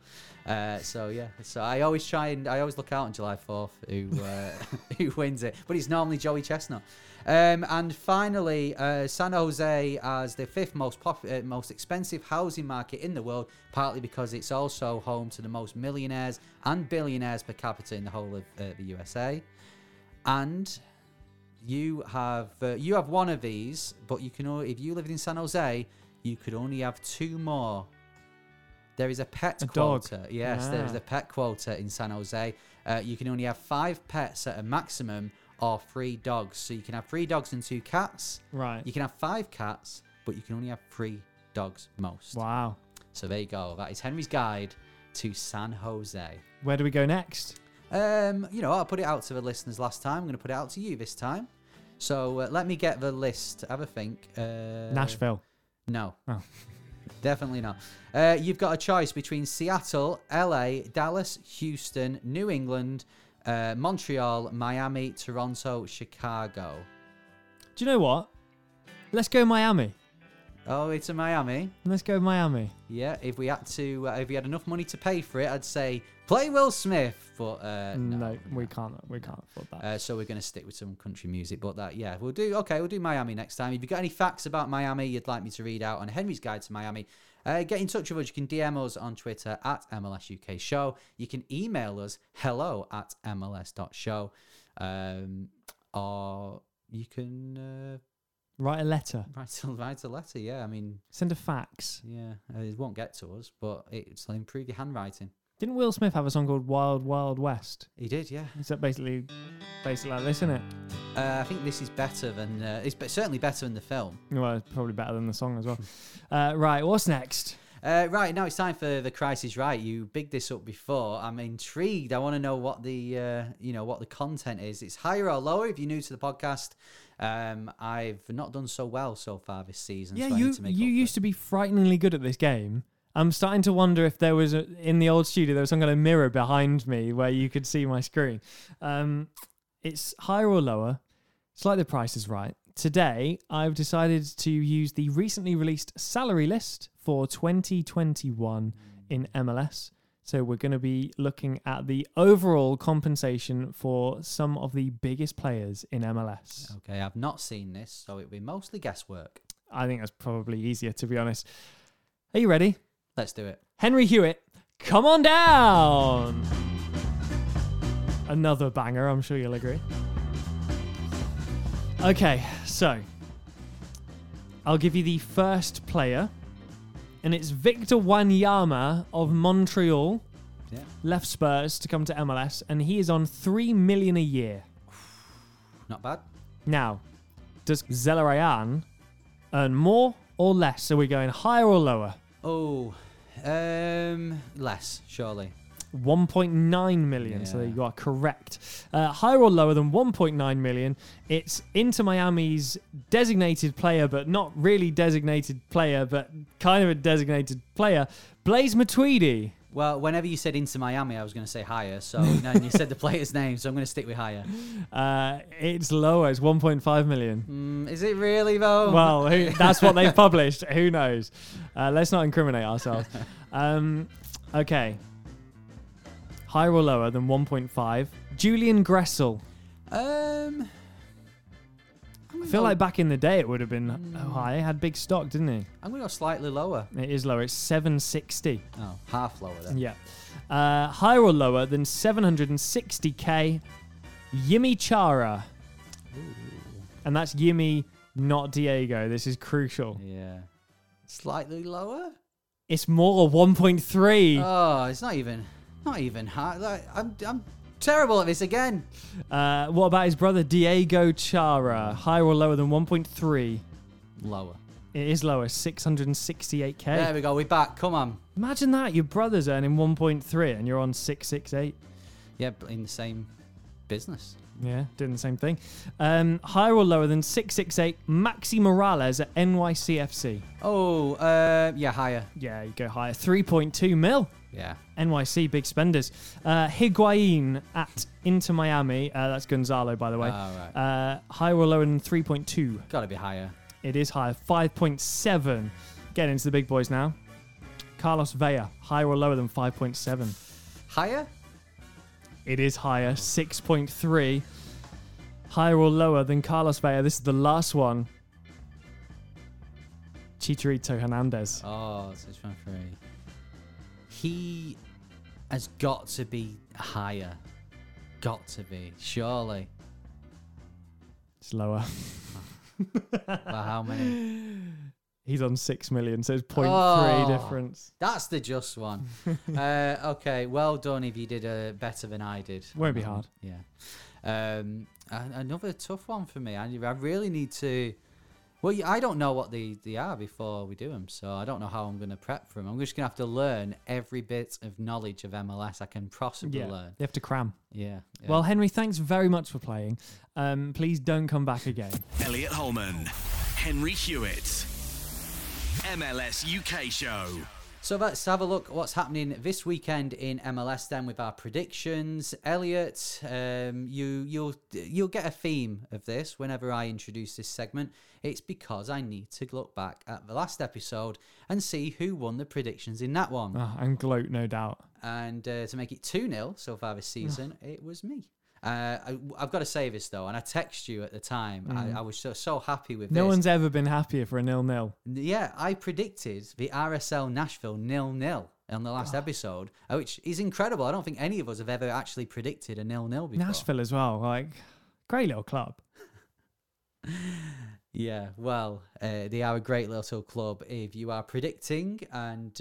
Uh, so yeah, so I always try and I always look out on July 4th who uh, who wins it, but it's normally Joey Chestnut. Um, and finally, uh, San Jose as the fifth most pop- uh, most expensive housing market in the world, partly because it's also home to the most millionaires and billionaires per capita in the whole of uh, the USA. And you have uh, you have one of these, but you can if you lived in San Jose, you could only have two more. There is a pet A dog. quota. Yes, there is Ah. a pet quota in San Jose. Uh, you can only have five pets at a maximum, or three dogs. So you can have three dogs and two cats. Right. You can have five cats, but you can only have three dogs most. Wow. So there you go. That is Henry's guide to San Jose. Where do we go next? Um, you know, I put it out to the listeners last time. I'm going to put it out to you this time. So uh, let me get the list. Have a think. Uh, Nashville. No. Oh. Definitely not. Uh, you've got a choice between Seattle, LA, Dallas, Houston, New England, uh, Montreal, Miami, Toronto, Chicago. Do you know what? Let's go Miami. Oh, it's a Miami. Let's go Miami. Yeah, if we had to, uh, if we had enough money to pay for it, I'd say play Will Smith. But uh, no, no, we can't. We can't afford that. Uh, so we're going to stick with some country music. But that, yeah, we'll do. Okay, we'll do Miami next time. If you've got any facts about Miami you'd like me to read out on Henry's Guide to Miami, uh, get in touch with us. You can DM us on Twitter at MLS UK Show. You can email us hello at MLS.show. Um, or you can uh, Write a letter. write, a, write a letter. Yeah, I mean, Send a fax. yeah, it won't get to us, but it'll improve your handwriting. Didn't Will Smith have a song called Wild Wild West? He did, yeah. Is that basically, basically like this, isn't it? Uh, I think this is better than uh, it's be- certainly better than the film. Well, it's probably better than the song as well. uh, right, what's next? Uh, right now it's time for the crisis. Right, you bigged this up before. I'm intrigued. I want to know what the uh, you know what the content is. It's higher or lower. If you're new to the podcast, um, I've not done so well so far this season. Yeah, so you need to make you used it. to be frighteningly good at this game. I'm starting to wonder if there was a, in the old studio there was some kind of mirror behind me where you could see my screen. Um, it's higher or lower. It's like the price is right. Today, I've decided to use the recently released salary list for 2021 in MLS. So we're going to be looking at the overall compensation for some of the biggest players in MLS. Okay, I've not seen this, so it'll be mostly guesswork. I think that's probably easier, to be honest. Are you ready? Let's do it. Henry Hewitt, come on down! Another banger, I'm sure you'll agree. Okay, so I'll give you the first player, and it's Victor Wanyama of Montreal. Yeah. Left Spurs to come to MLS, and he is on three million a year. Not bad. Now, does Zelarayan earn more or less? So we're going higher or lower? Oh, um, less surely. 1.9 million. So Yeah. you are correct. Uh, higher or lower than 1.9 million. It's Inter Miami's designated player, but not really designated player, but kind of a designated player. Blaise Matuidi. Well, whenever you said Inter Miami, I was going to say higher. So you said the player's name, so I'm going to stick with higher. Uh, it's lower. It's 1.5 million. Mm, is it really though? Well, who, that's what they've published. Who knows? Uh, let's not incriminate ourselves. Um, okay. Higher or lower than 1.5? Julian Gressel. um, I feel like back in the day it would have been high. He had big stock, didn't he? I'm going to go slightly lower. It is lower. It's 760. Oh, half lower then. Yeah. Uh, higher or lower than 760k? Yimi Chara. And that's Yimi, not Diego. This is crucial. Yeah. Slightly lower? It's more 1.3. Oh, it's not even, not even high. Like, I'm, I'm terrible at this again. Uh, what about his brother Diego Chara? Higher or lower than 1.3? Lower. It is lower, 668k. There we go. We're back. Come on. Imagine that your brother's earning 1.3 and you're on 668. Yeah, but in the same business. Yeah, doing the same thing. Um, higher or lower than 668 Maxi Morales at NYCFC? Oh, uh, yeah, higher. Yeah, you go higher. 3.2 mil. Yeah. NYC, big spenders. Uh, Higuain at Inter Miami. Uh, that's Gonzalo, by the way. Ah, right. Uh, higher or lower than 3.2? Got to be higher. It is higher. 5.7. Getting into the big boys now. Carlos Vela, higher or lower than 5.7? Higher? It is higher. 6.3. Higher or lower than Carlos Vela. This is the last one. Chicharito Hernandez. Oh, six point three. He has got to be higher. Got to be, surely. It's lower. Well, how many? He's on 6 million, so it's 0.3 Oh. difference. That's the just one. uh, okay, well done if you did uh, better than I did. Won't be hard. Yeah. Um, another tough one for me. I, I really need to. Well, I don't know what they, they are before we do them, so I don't know how I'm going to prep for them. I'm just going to have to learn every bit of knowledge of MLS I can possibly Yeah, learn. you have to cram. Yeah. yeah. Well, Henry, thanks very much for playing. Um, please don't come back again. Elliot Holman, Henry Hewitt, MLS UK show. So let's have a look at what's happening this weekend in MLS then with our predictions. Elliot, um, you you'll you'll get a theme of this whenever I introduce this segment. It's because I need to look back at the last episode and see who won the predictions in that one. Ah, and gloat, no doubt. And uh, to make it 2 0 so far this season, it was me. Uh, I, I've got to say this though, and I text you at the time. I, I was so, so happy with No this. one's ever been happier for a nil-nil. Yeah, I predicted the RSL Nashville nil nil on the last episode, uh, which is incredible. I don't think any of us have ever actually predicted a nil nil before. Nashville as well, like great little club. Yeah, well, uh, they are a great little club if you are predicting, and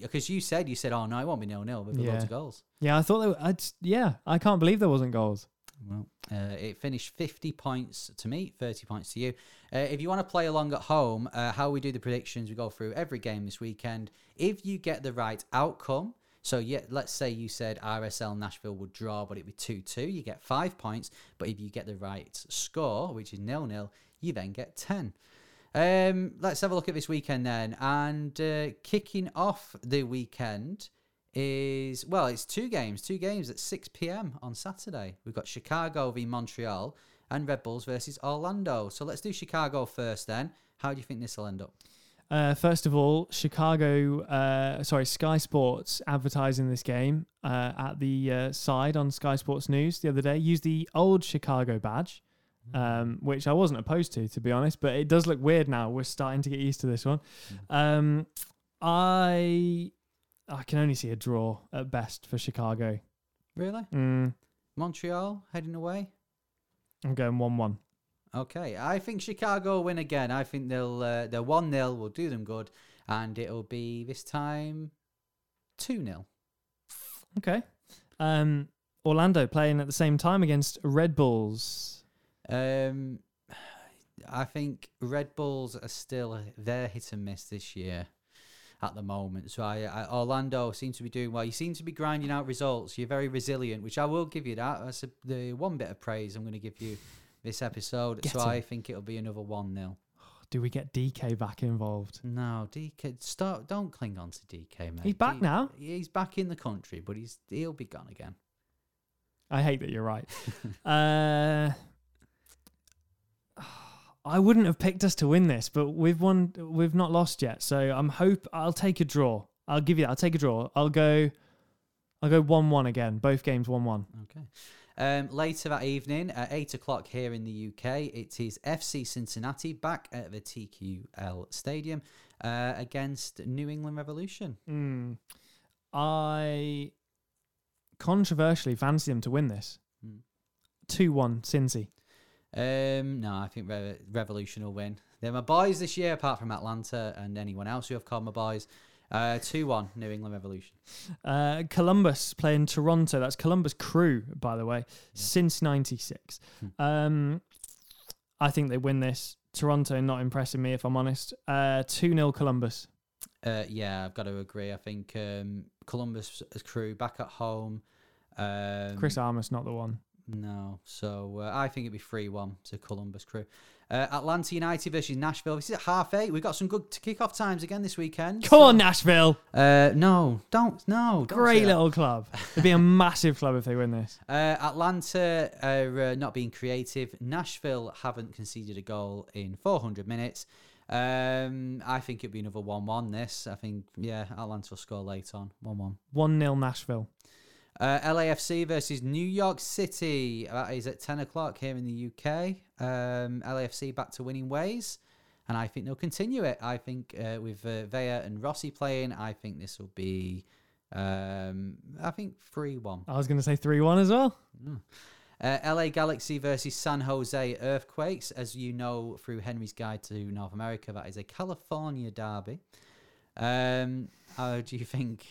because you said you said, oh no, it won't be nil nil, but Yeah. loads of goals. Yeah, I thought they were, I'd, yeah, I can't believe there wasn't goals. Well, uh, it finished 50 points to me, 30 points to you. Uh, if you want to play along at home, uh, how we do the predictions, we go through every game this weekend. If you get the right outcome, so yeah, let's say you said RSL Nashville would draw, but it'd be 2 2, you get five points. But if you get the right score, which is nil nil, you then get 10. Um, let's have a look at this weekend then. And uh, kicking off the weekend is well, it's two games, two games at 6 p.m. on Saturday. We've got Chicago v Montreal and Red Bulls versus Orlando. So let's do Chicago first then. How do you think this will end up? Uh, first of all, Chicago, uh, sorry, Sky Sports advertising this game uh, at the uh, side on Sky Sports News the other day. Used the old Chicago badge, um, which I wasn't opposed to, to be honest, but it does look weird now. We're starting to get used to this one. Um, I I can only see a draw at best for Chicago. Really? Mm, Montreal heading away? I'm going one-one. Okay, I think Chicago will win again. I think they'll uh, they're one 0 will do them good, and it'll be this time two 0 Okay. Um, Orlando playing at the same time against Red Bulls. Um, I think Red Bulls are still they're hit and miss this year at the moment. So I, I Orlando seem to be doing well. You seem to be grinding out results. You're very resilient, which I will give you that. That's a, the one bit of praise I'm going to give you this episode. Get so him. I think it'll be another one 0 Do we get DK back involved? No, DK, stop! Don't cling on to DK, mate. He's back D- now? He's back in the country, but he's he'll be gone again. I hate that you're right. uh, I wouldn't have picked us to win this, but we've won. We've not lost yet, so I'm hope I'll take a draw. I'll give you that. I'll take a draw. I'll go. I'll go one-one again. Both games one-one. Okay. Um, later that evening at 8 o'clock here in the UK, it is FC Cincinnati back at the TQL Stadium uh, against New England Revolution. Mm. I controversially fancy them to win this. Hmm. Two-one, Cincy. Um, no, I think Re- Revolution will win. They're my boys this year, apart from Atlanta and anyone else who have called my boys. Uh, 2 1, New England Revolution. Uh, Columbus playing Toronto. That's Columbus Crew, by the way, since '96. Hmm. Um, I think they win this. Toronto not impressing me, if I'm honest. Uh, Two 0 Columbus. Uh, yeah, I've got to agree. I think um, Columbus crew back at home. Um, Chris Armas not the one. No. So uh, I think it'd be 3 1 to Columbus Crew. Uh, Atlanta United versus Nashville. This is at half eight. We've got some good kick-off times again this weekend. Come on, Nashville. Uh, no, don't. No. Don't Great little club. It'd be a massive club if they win this. Uh, Atlanta are uh, not being creative. Nashville haven't conceded a goal in 400 minutes. Um, I think it'd be another 1 1 this. I think, yeah, Atlanta will score late on 1 1. 1 0 Nashville. Uh, LAFC versus New York City. That is at 10 o'clock here in the UK. Um, LAFC back to winning ways. And I think they'll continue it. I think uh, with uh, Vela and Rossi playing, I think this will be, um, I think 3 1. I was going to say 3 1 as well. Uh, LA Galaxy versus San Jose Earthquakes. As you know through Henry's Guide to North America, that is a California derby. Um, how do you think?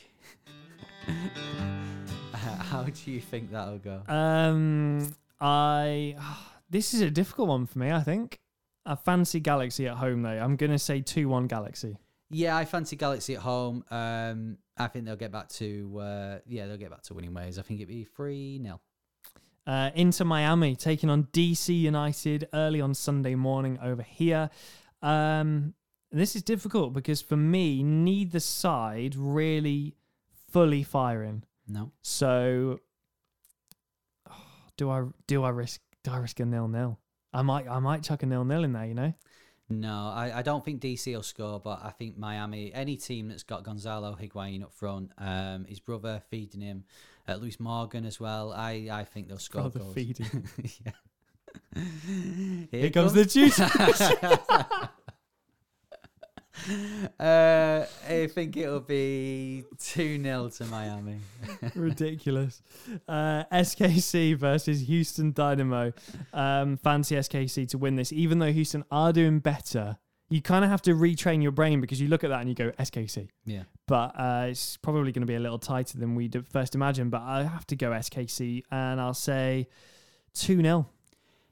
how do you think that'll go? Um, I. This is a difficult one for me, I think. I fancy Galaxy at home, though. I'm going to say 2 1 Galaxy. Yeah, I fancy Galaxy at home. Um, I think they'll get back to uh, yeah, they'll get back to winning ways. I think it'd be three 0 Uh, Inter Miami, taking on DC United early on Sunday morning over here. Um, this is difficult because for me, neither side really fully firing. No, So, do I do I risk do I risk a nil nil? I might I might chuck a nil nil in there. You know, no, I, I don't think DC will score, but I think Miami, any team that's got Gonzalo Higuain up front, um, his brother feeding him, uh, Lewis Morgan as well. I, I think they'll score Brother goals. feeding. yeah. here comes the juice. uh, I think it'll be 2 0 to Miami. Ridiculous. Uh, SKC versus Houston Dynamo. Um, fancy SKC to win this, even though Houston are doing better. You kind of have to retrain your brain because you look at that and you go SKC. Yeah. But uh, it's probably going to be a little tighter than we first imagined. But I have to go SKC and I'll say 2 0.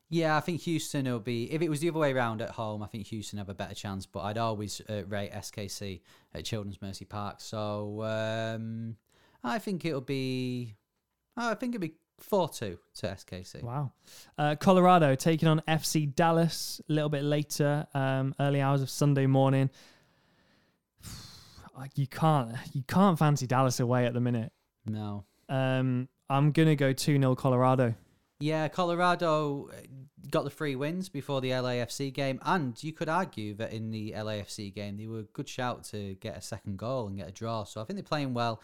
Yeah, I think Houston will be. If it was the other way around at home, I think Houston have a better chance. But I'd always uh, rate SKC at Children's Mercy Park. So um, I think it'll be. I think it'll be four two to SKC. Wow. Uh, Colorado taking on FC Dallas a little bit later, um, early hours of Sunday morning. Like you can't, you can't fancy Dallas away at the minute. No. Um, I'm gonna go two 0 Colorado. Yeah, Colorado uh, got the three wins before the LAFC game, and you could argue that in the LAFC game they were a good shout to get a second goal and get a draw. So I think they're playing well.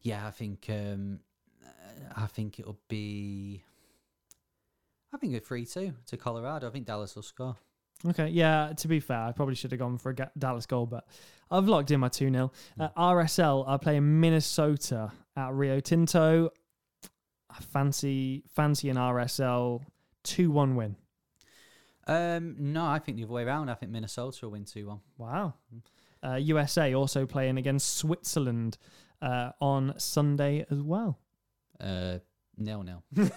Yeah, I think um, I think it'll be. I think a three two to Colorado. I think Dallas will score. Okay, yeah. To be fair, I probably should have gone for a Ga- Dallas goal, but I've locked in my two 0 uh, RSL are playing Minnesota at Rio Tinto. I fancy fancy an RSL two one win. Um, no, I think the other way around. I think Minnesota will win two one. Wow. Uh, USA also playing against Switzerland uh, on Sunday as well. Uh, nil nil.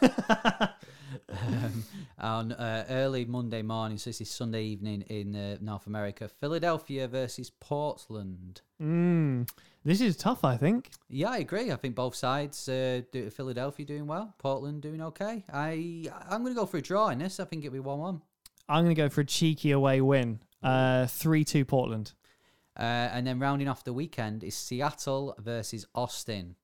um, on uh, early Monday morning, so this is Sunday evening in uh, North America. Philadelphia versus Portland. Mm, this is tough, I think. Yeah, I agree. I think both sides. Uh, do, Philadelphia doing well, Portland doing okay. I I'm going to go for a draw in this. I think it'll be one one. I'm going to go for a cheeky away win. Uh, 3 2 Portland. Uh, and then rounding off the weekend is Seattle versus Austin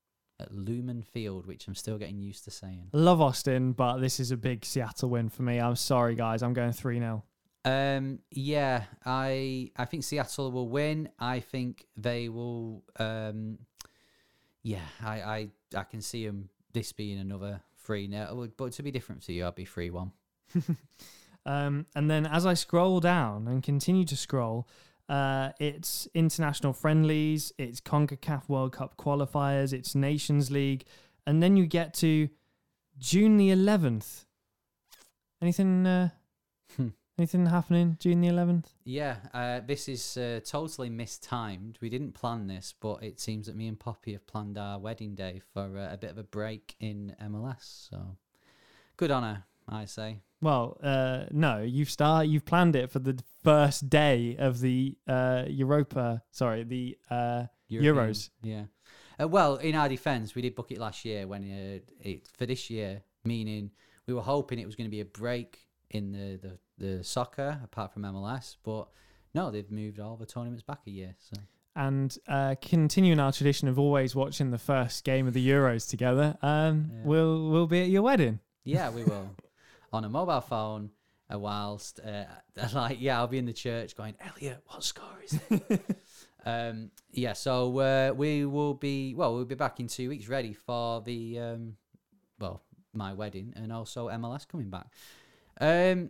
at Lumen Field, which I'm still getting used to saying. Love Austin, but this is a big Seattle win for me. I'm sorry, guys. I'm going 3 0. Um, yeah, I I think Seattle will win. I think they will. Um, yeah, I I, I can see them this being another three now, but to be different to you, I'd be three one. Um, and then as I scroll down and continue to scroll, uh, it's international friendlies, it's CONCACAF World Cup qualifiers, it's Nations League, and then you get to June the 11th. Anything? Uh, Hmm. anything happening June the 11th? Yeah, uh, this is uh, totally mistimed. We didn't plan this, but it seems that me and Poppy have planned our wedding day for uh, a bit of a break in MLS. So good on her, I say. Well, uh, no, you've start you've planned it for the first day of the uh, Europa. Sorry, the uh, European- Euros. Yeah. Uh, well, in our defence, we did book it last year when uh, it for this year, meaning we were hoping it was going to be a break in the, the, the soccer, apart from MLS, but no, they've moved all the tournaments back a year. So And uh, continuing our tradition of always watching the first game of the Euros together, um, Yeah. we'll we'll be at your wedding. yeah, we will on a mobile phone. Uh, whilst uh, like yeah, I'll be in the church going, Elliot, what score is it? um, yeah, so uh, we will be well, we'll be back in two weeks, ready for the um, well, my wedding and also MLS coming back. Um,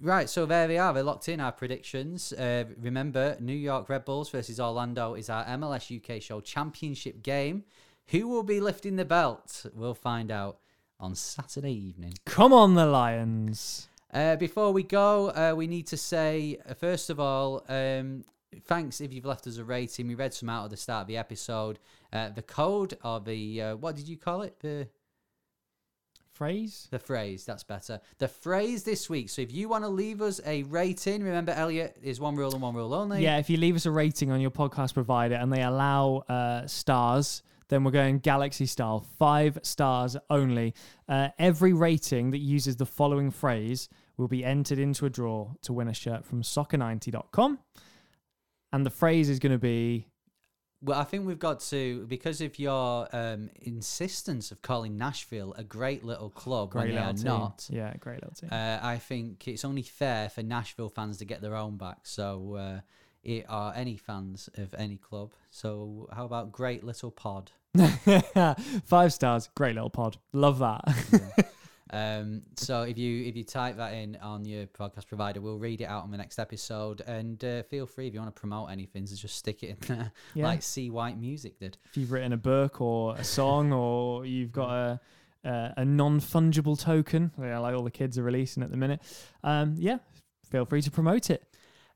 right, so there we are. We're locked in our predictions. Uh, remember, New York Red Bulls versus Orlando is our MLS UK show championship game. Who will be lifting the belt? We'll find out on Saturday evening. Come on, the Lions. Uh, before we go, uh, we need to say, uh, first of all, um, thanks if you've left us a rating. We read some out at the start of the episode. Uh, the code or the, uh, what did you call it? The Phrase? the phrase, that's better. The phrase this week. So if you want to leave us a rating, remember, Elliot, is one rule and one rule only. Yeah, if you leave us a rating on your podcast provider and they allow uh, stars, then we're going galaxy style, five stars only. Uh, every rating that uses the following phrase will be entered into a draw to win a shirt from soccer90.com. And the phrase is going to be Well, I think we've got to, because of your um, insistence of calling Nashville a great little club when great they are team. not. Yeah, great little team. Uh, I think it's only fair for Nashville fans to get their own back. So, uh, are any fans of any club. So, how about Great Little Pod? Five stars, great little pod. Love that. Um, so if you if you type that in on your podcast provider, we'll read it out on the next episode. And uh, feel free if you want to promote anything, to just stick it in there, Yeah. like C White Music did. if you've written a book or a song or you've got a a, a non fungible token, yeah, like all the kids are releasing at the minute, um, yeah, feel free to promote it.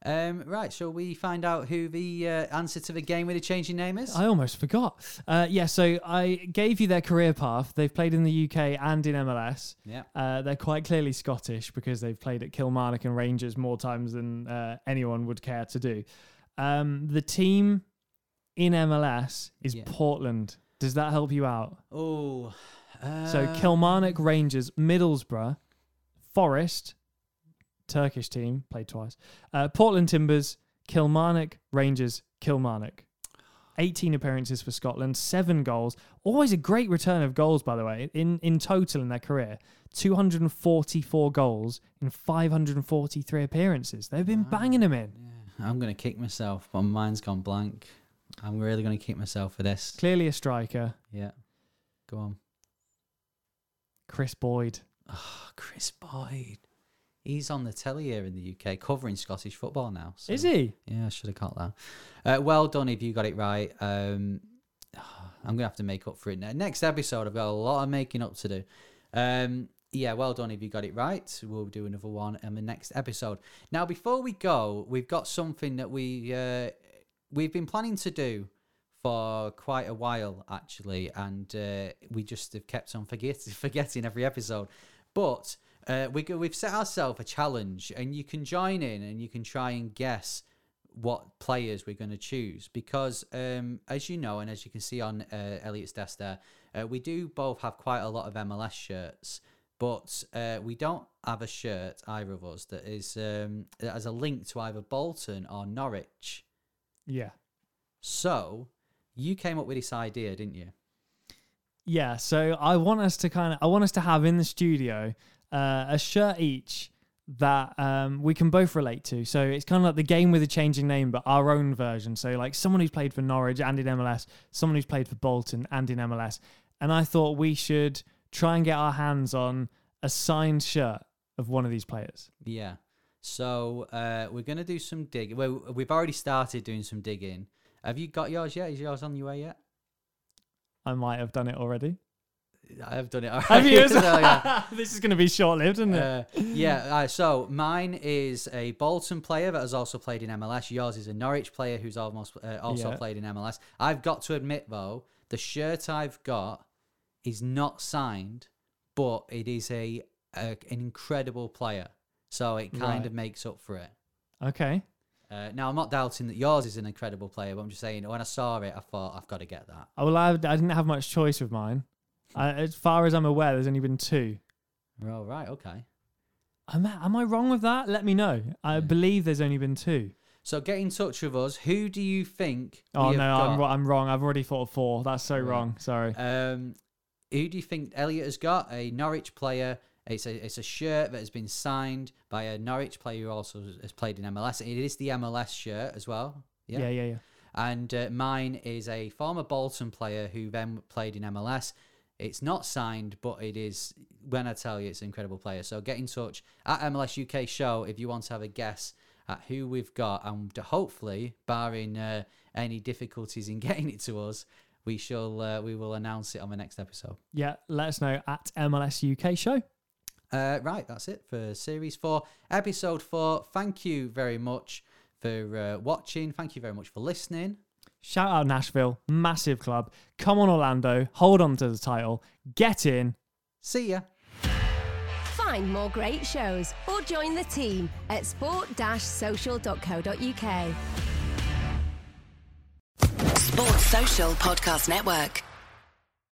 Um, right, shall we find out who the uh, answer to the game with the changing name is? I almost forgot. Uh, yeah, so I gave you their career path. They've played in the UK and in MLS. yeah. Uh, they're quite clearly Scottish because they've played at Kilmarnock and Rangers more times than uh, anyone would care to do. Um, the team in MLS is Yeah. Portland. Does that help you out? Oh, uh, So Kilmarnock, Rangers, Middlesbrough, Forest, Turkish team, played twice. Uh, Portland Timbers, Kilmarnock, Rangers, Kilmarnock. 18 appearances for Scotland, seven goals. Always a great return of goals, by the way, in, in total in their career. 244 goals in 543 appearances. They've been banging them in. I'm gonna kick myself, but mine's gone blank. I'm really gonna kick myself for this. Clearly a striker. Yeah, go on. Kris Boyd. Oh, Kris Boyd. He's on the telly here in the UK covering Scottish football now. so- Is he? Yeah, I should have caught that. Uh, well done if you got it right. Um, I'm gonna have to make up for it now. Next episode, I've got a lot of making up to do. Um, yeah, well done if you got it right. We'll do another one in the next episode. Now, before we go, we've got something that we uh, we've been planning to do for quite a while actually, and uh, we just have kept on forget- forgetting every episode. But uh, we go, we've set ourselves a challenge, and you can join in and you can try and guess what players we're going to choose because um, as you know and as you can see on uh, Elliot's desk there uh, we do both have quite a lot of MLS shirts but uh, we don't have a shirt either of us that is um, that has a link to either Bolton or Norwich Yeah. so you came up with this idea didn't you Yeah, so I want us to kind of I want us to have in the studio uh, a shirt each that um, we can both relate to. So it's kind of like the game with a changing name, but our own version. So like someone who's played for Norwich and in MLS, someone who's played for Bolton and in MLS. And I thought we should try and get our hands on a signed shirt of one of these players. Yeah. So uh, we're gonna do some digging. Well, we've already started doing some digging. Have you got yours yet? Is yours on your way yet? I might have done it already. I have done it. Have you? So, yeah. this is going to be short lived, isn't it? Uh, yeah. Uh, so mine is a Bolton player that has also played in MLS. Yours is a Norwich player who's almost uh, also Yeah. played in MLS. I've got to admit though, the shirt I've got is not signed, but it is a, a an incredible player. So it kind Right. of makes up for it. okay. Uh, now I'm not doubting that yours is an incredible player, but I'm just saying when I saw it, I thought I've got to get that. Oh, well, I, I didn't have much choice with mine. I, as far as I'm aware, there's only been two. Oh, right. Okay. Am I, am I wrong with that? Let me know. I believe there's only been two. So get in touch with us. Who do you think? Oh no, I'm, I'm wrong. I've already thought of four. That's so wrong. Sorry. Um, who do you think Elliot has got? A Norwich player. It's a it's a shirt that has been signed by a Norwich player who also has played in MLS. It is the MLS shirt as well. Yeah. yeah, yeah, yeah. And uh, mine is a former Bolton player who then played in MLS. It's not signed, but it is. When I tell you, it's an incredible player. So get in touch at MLS UK Show if you want to have a guess at who we've got, and hopefully, barring uh, any difficulties in getting it to us, we shall uh, we will announce it on the next episode. Yeah, let us know at MLS UK show. Uh, right, that's it for series four, episode four. Thank you very much for uh, watching. Thank you very much for listening. Shout out Nashville, massive club. Come on, Orlando, hold on to the title, get in. See ya. Find more great shows or join the team at sport-social.co.uk. Sports Social Podcast Network.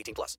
18 plus.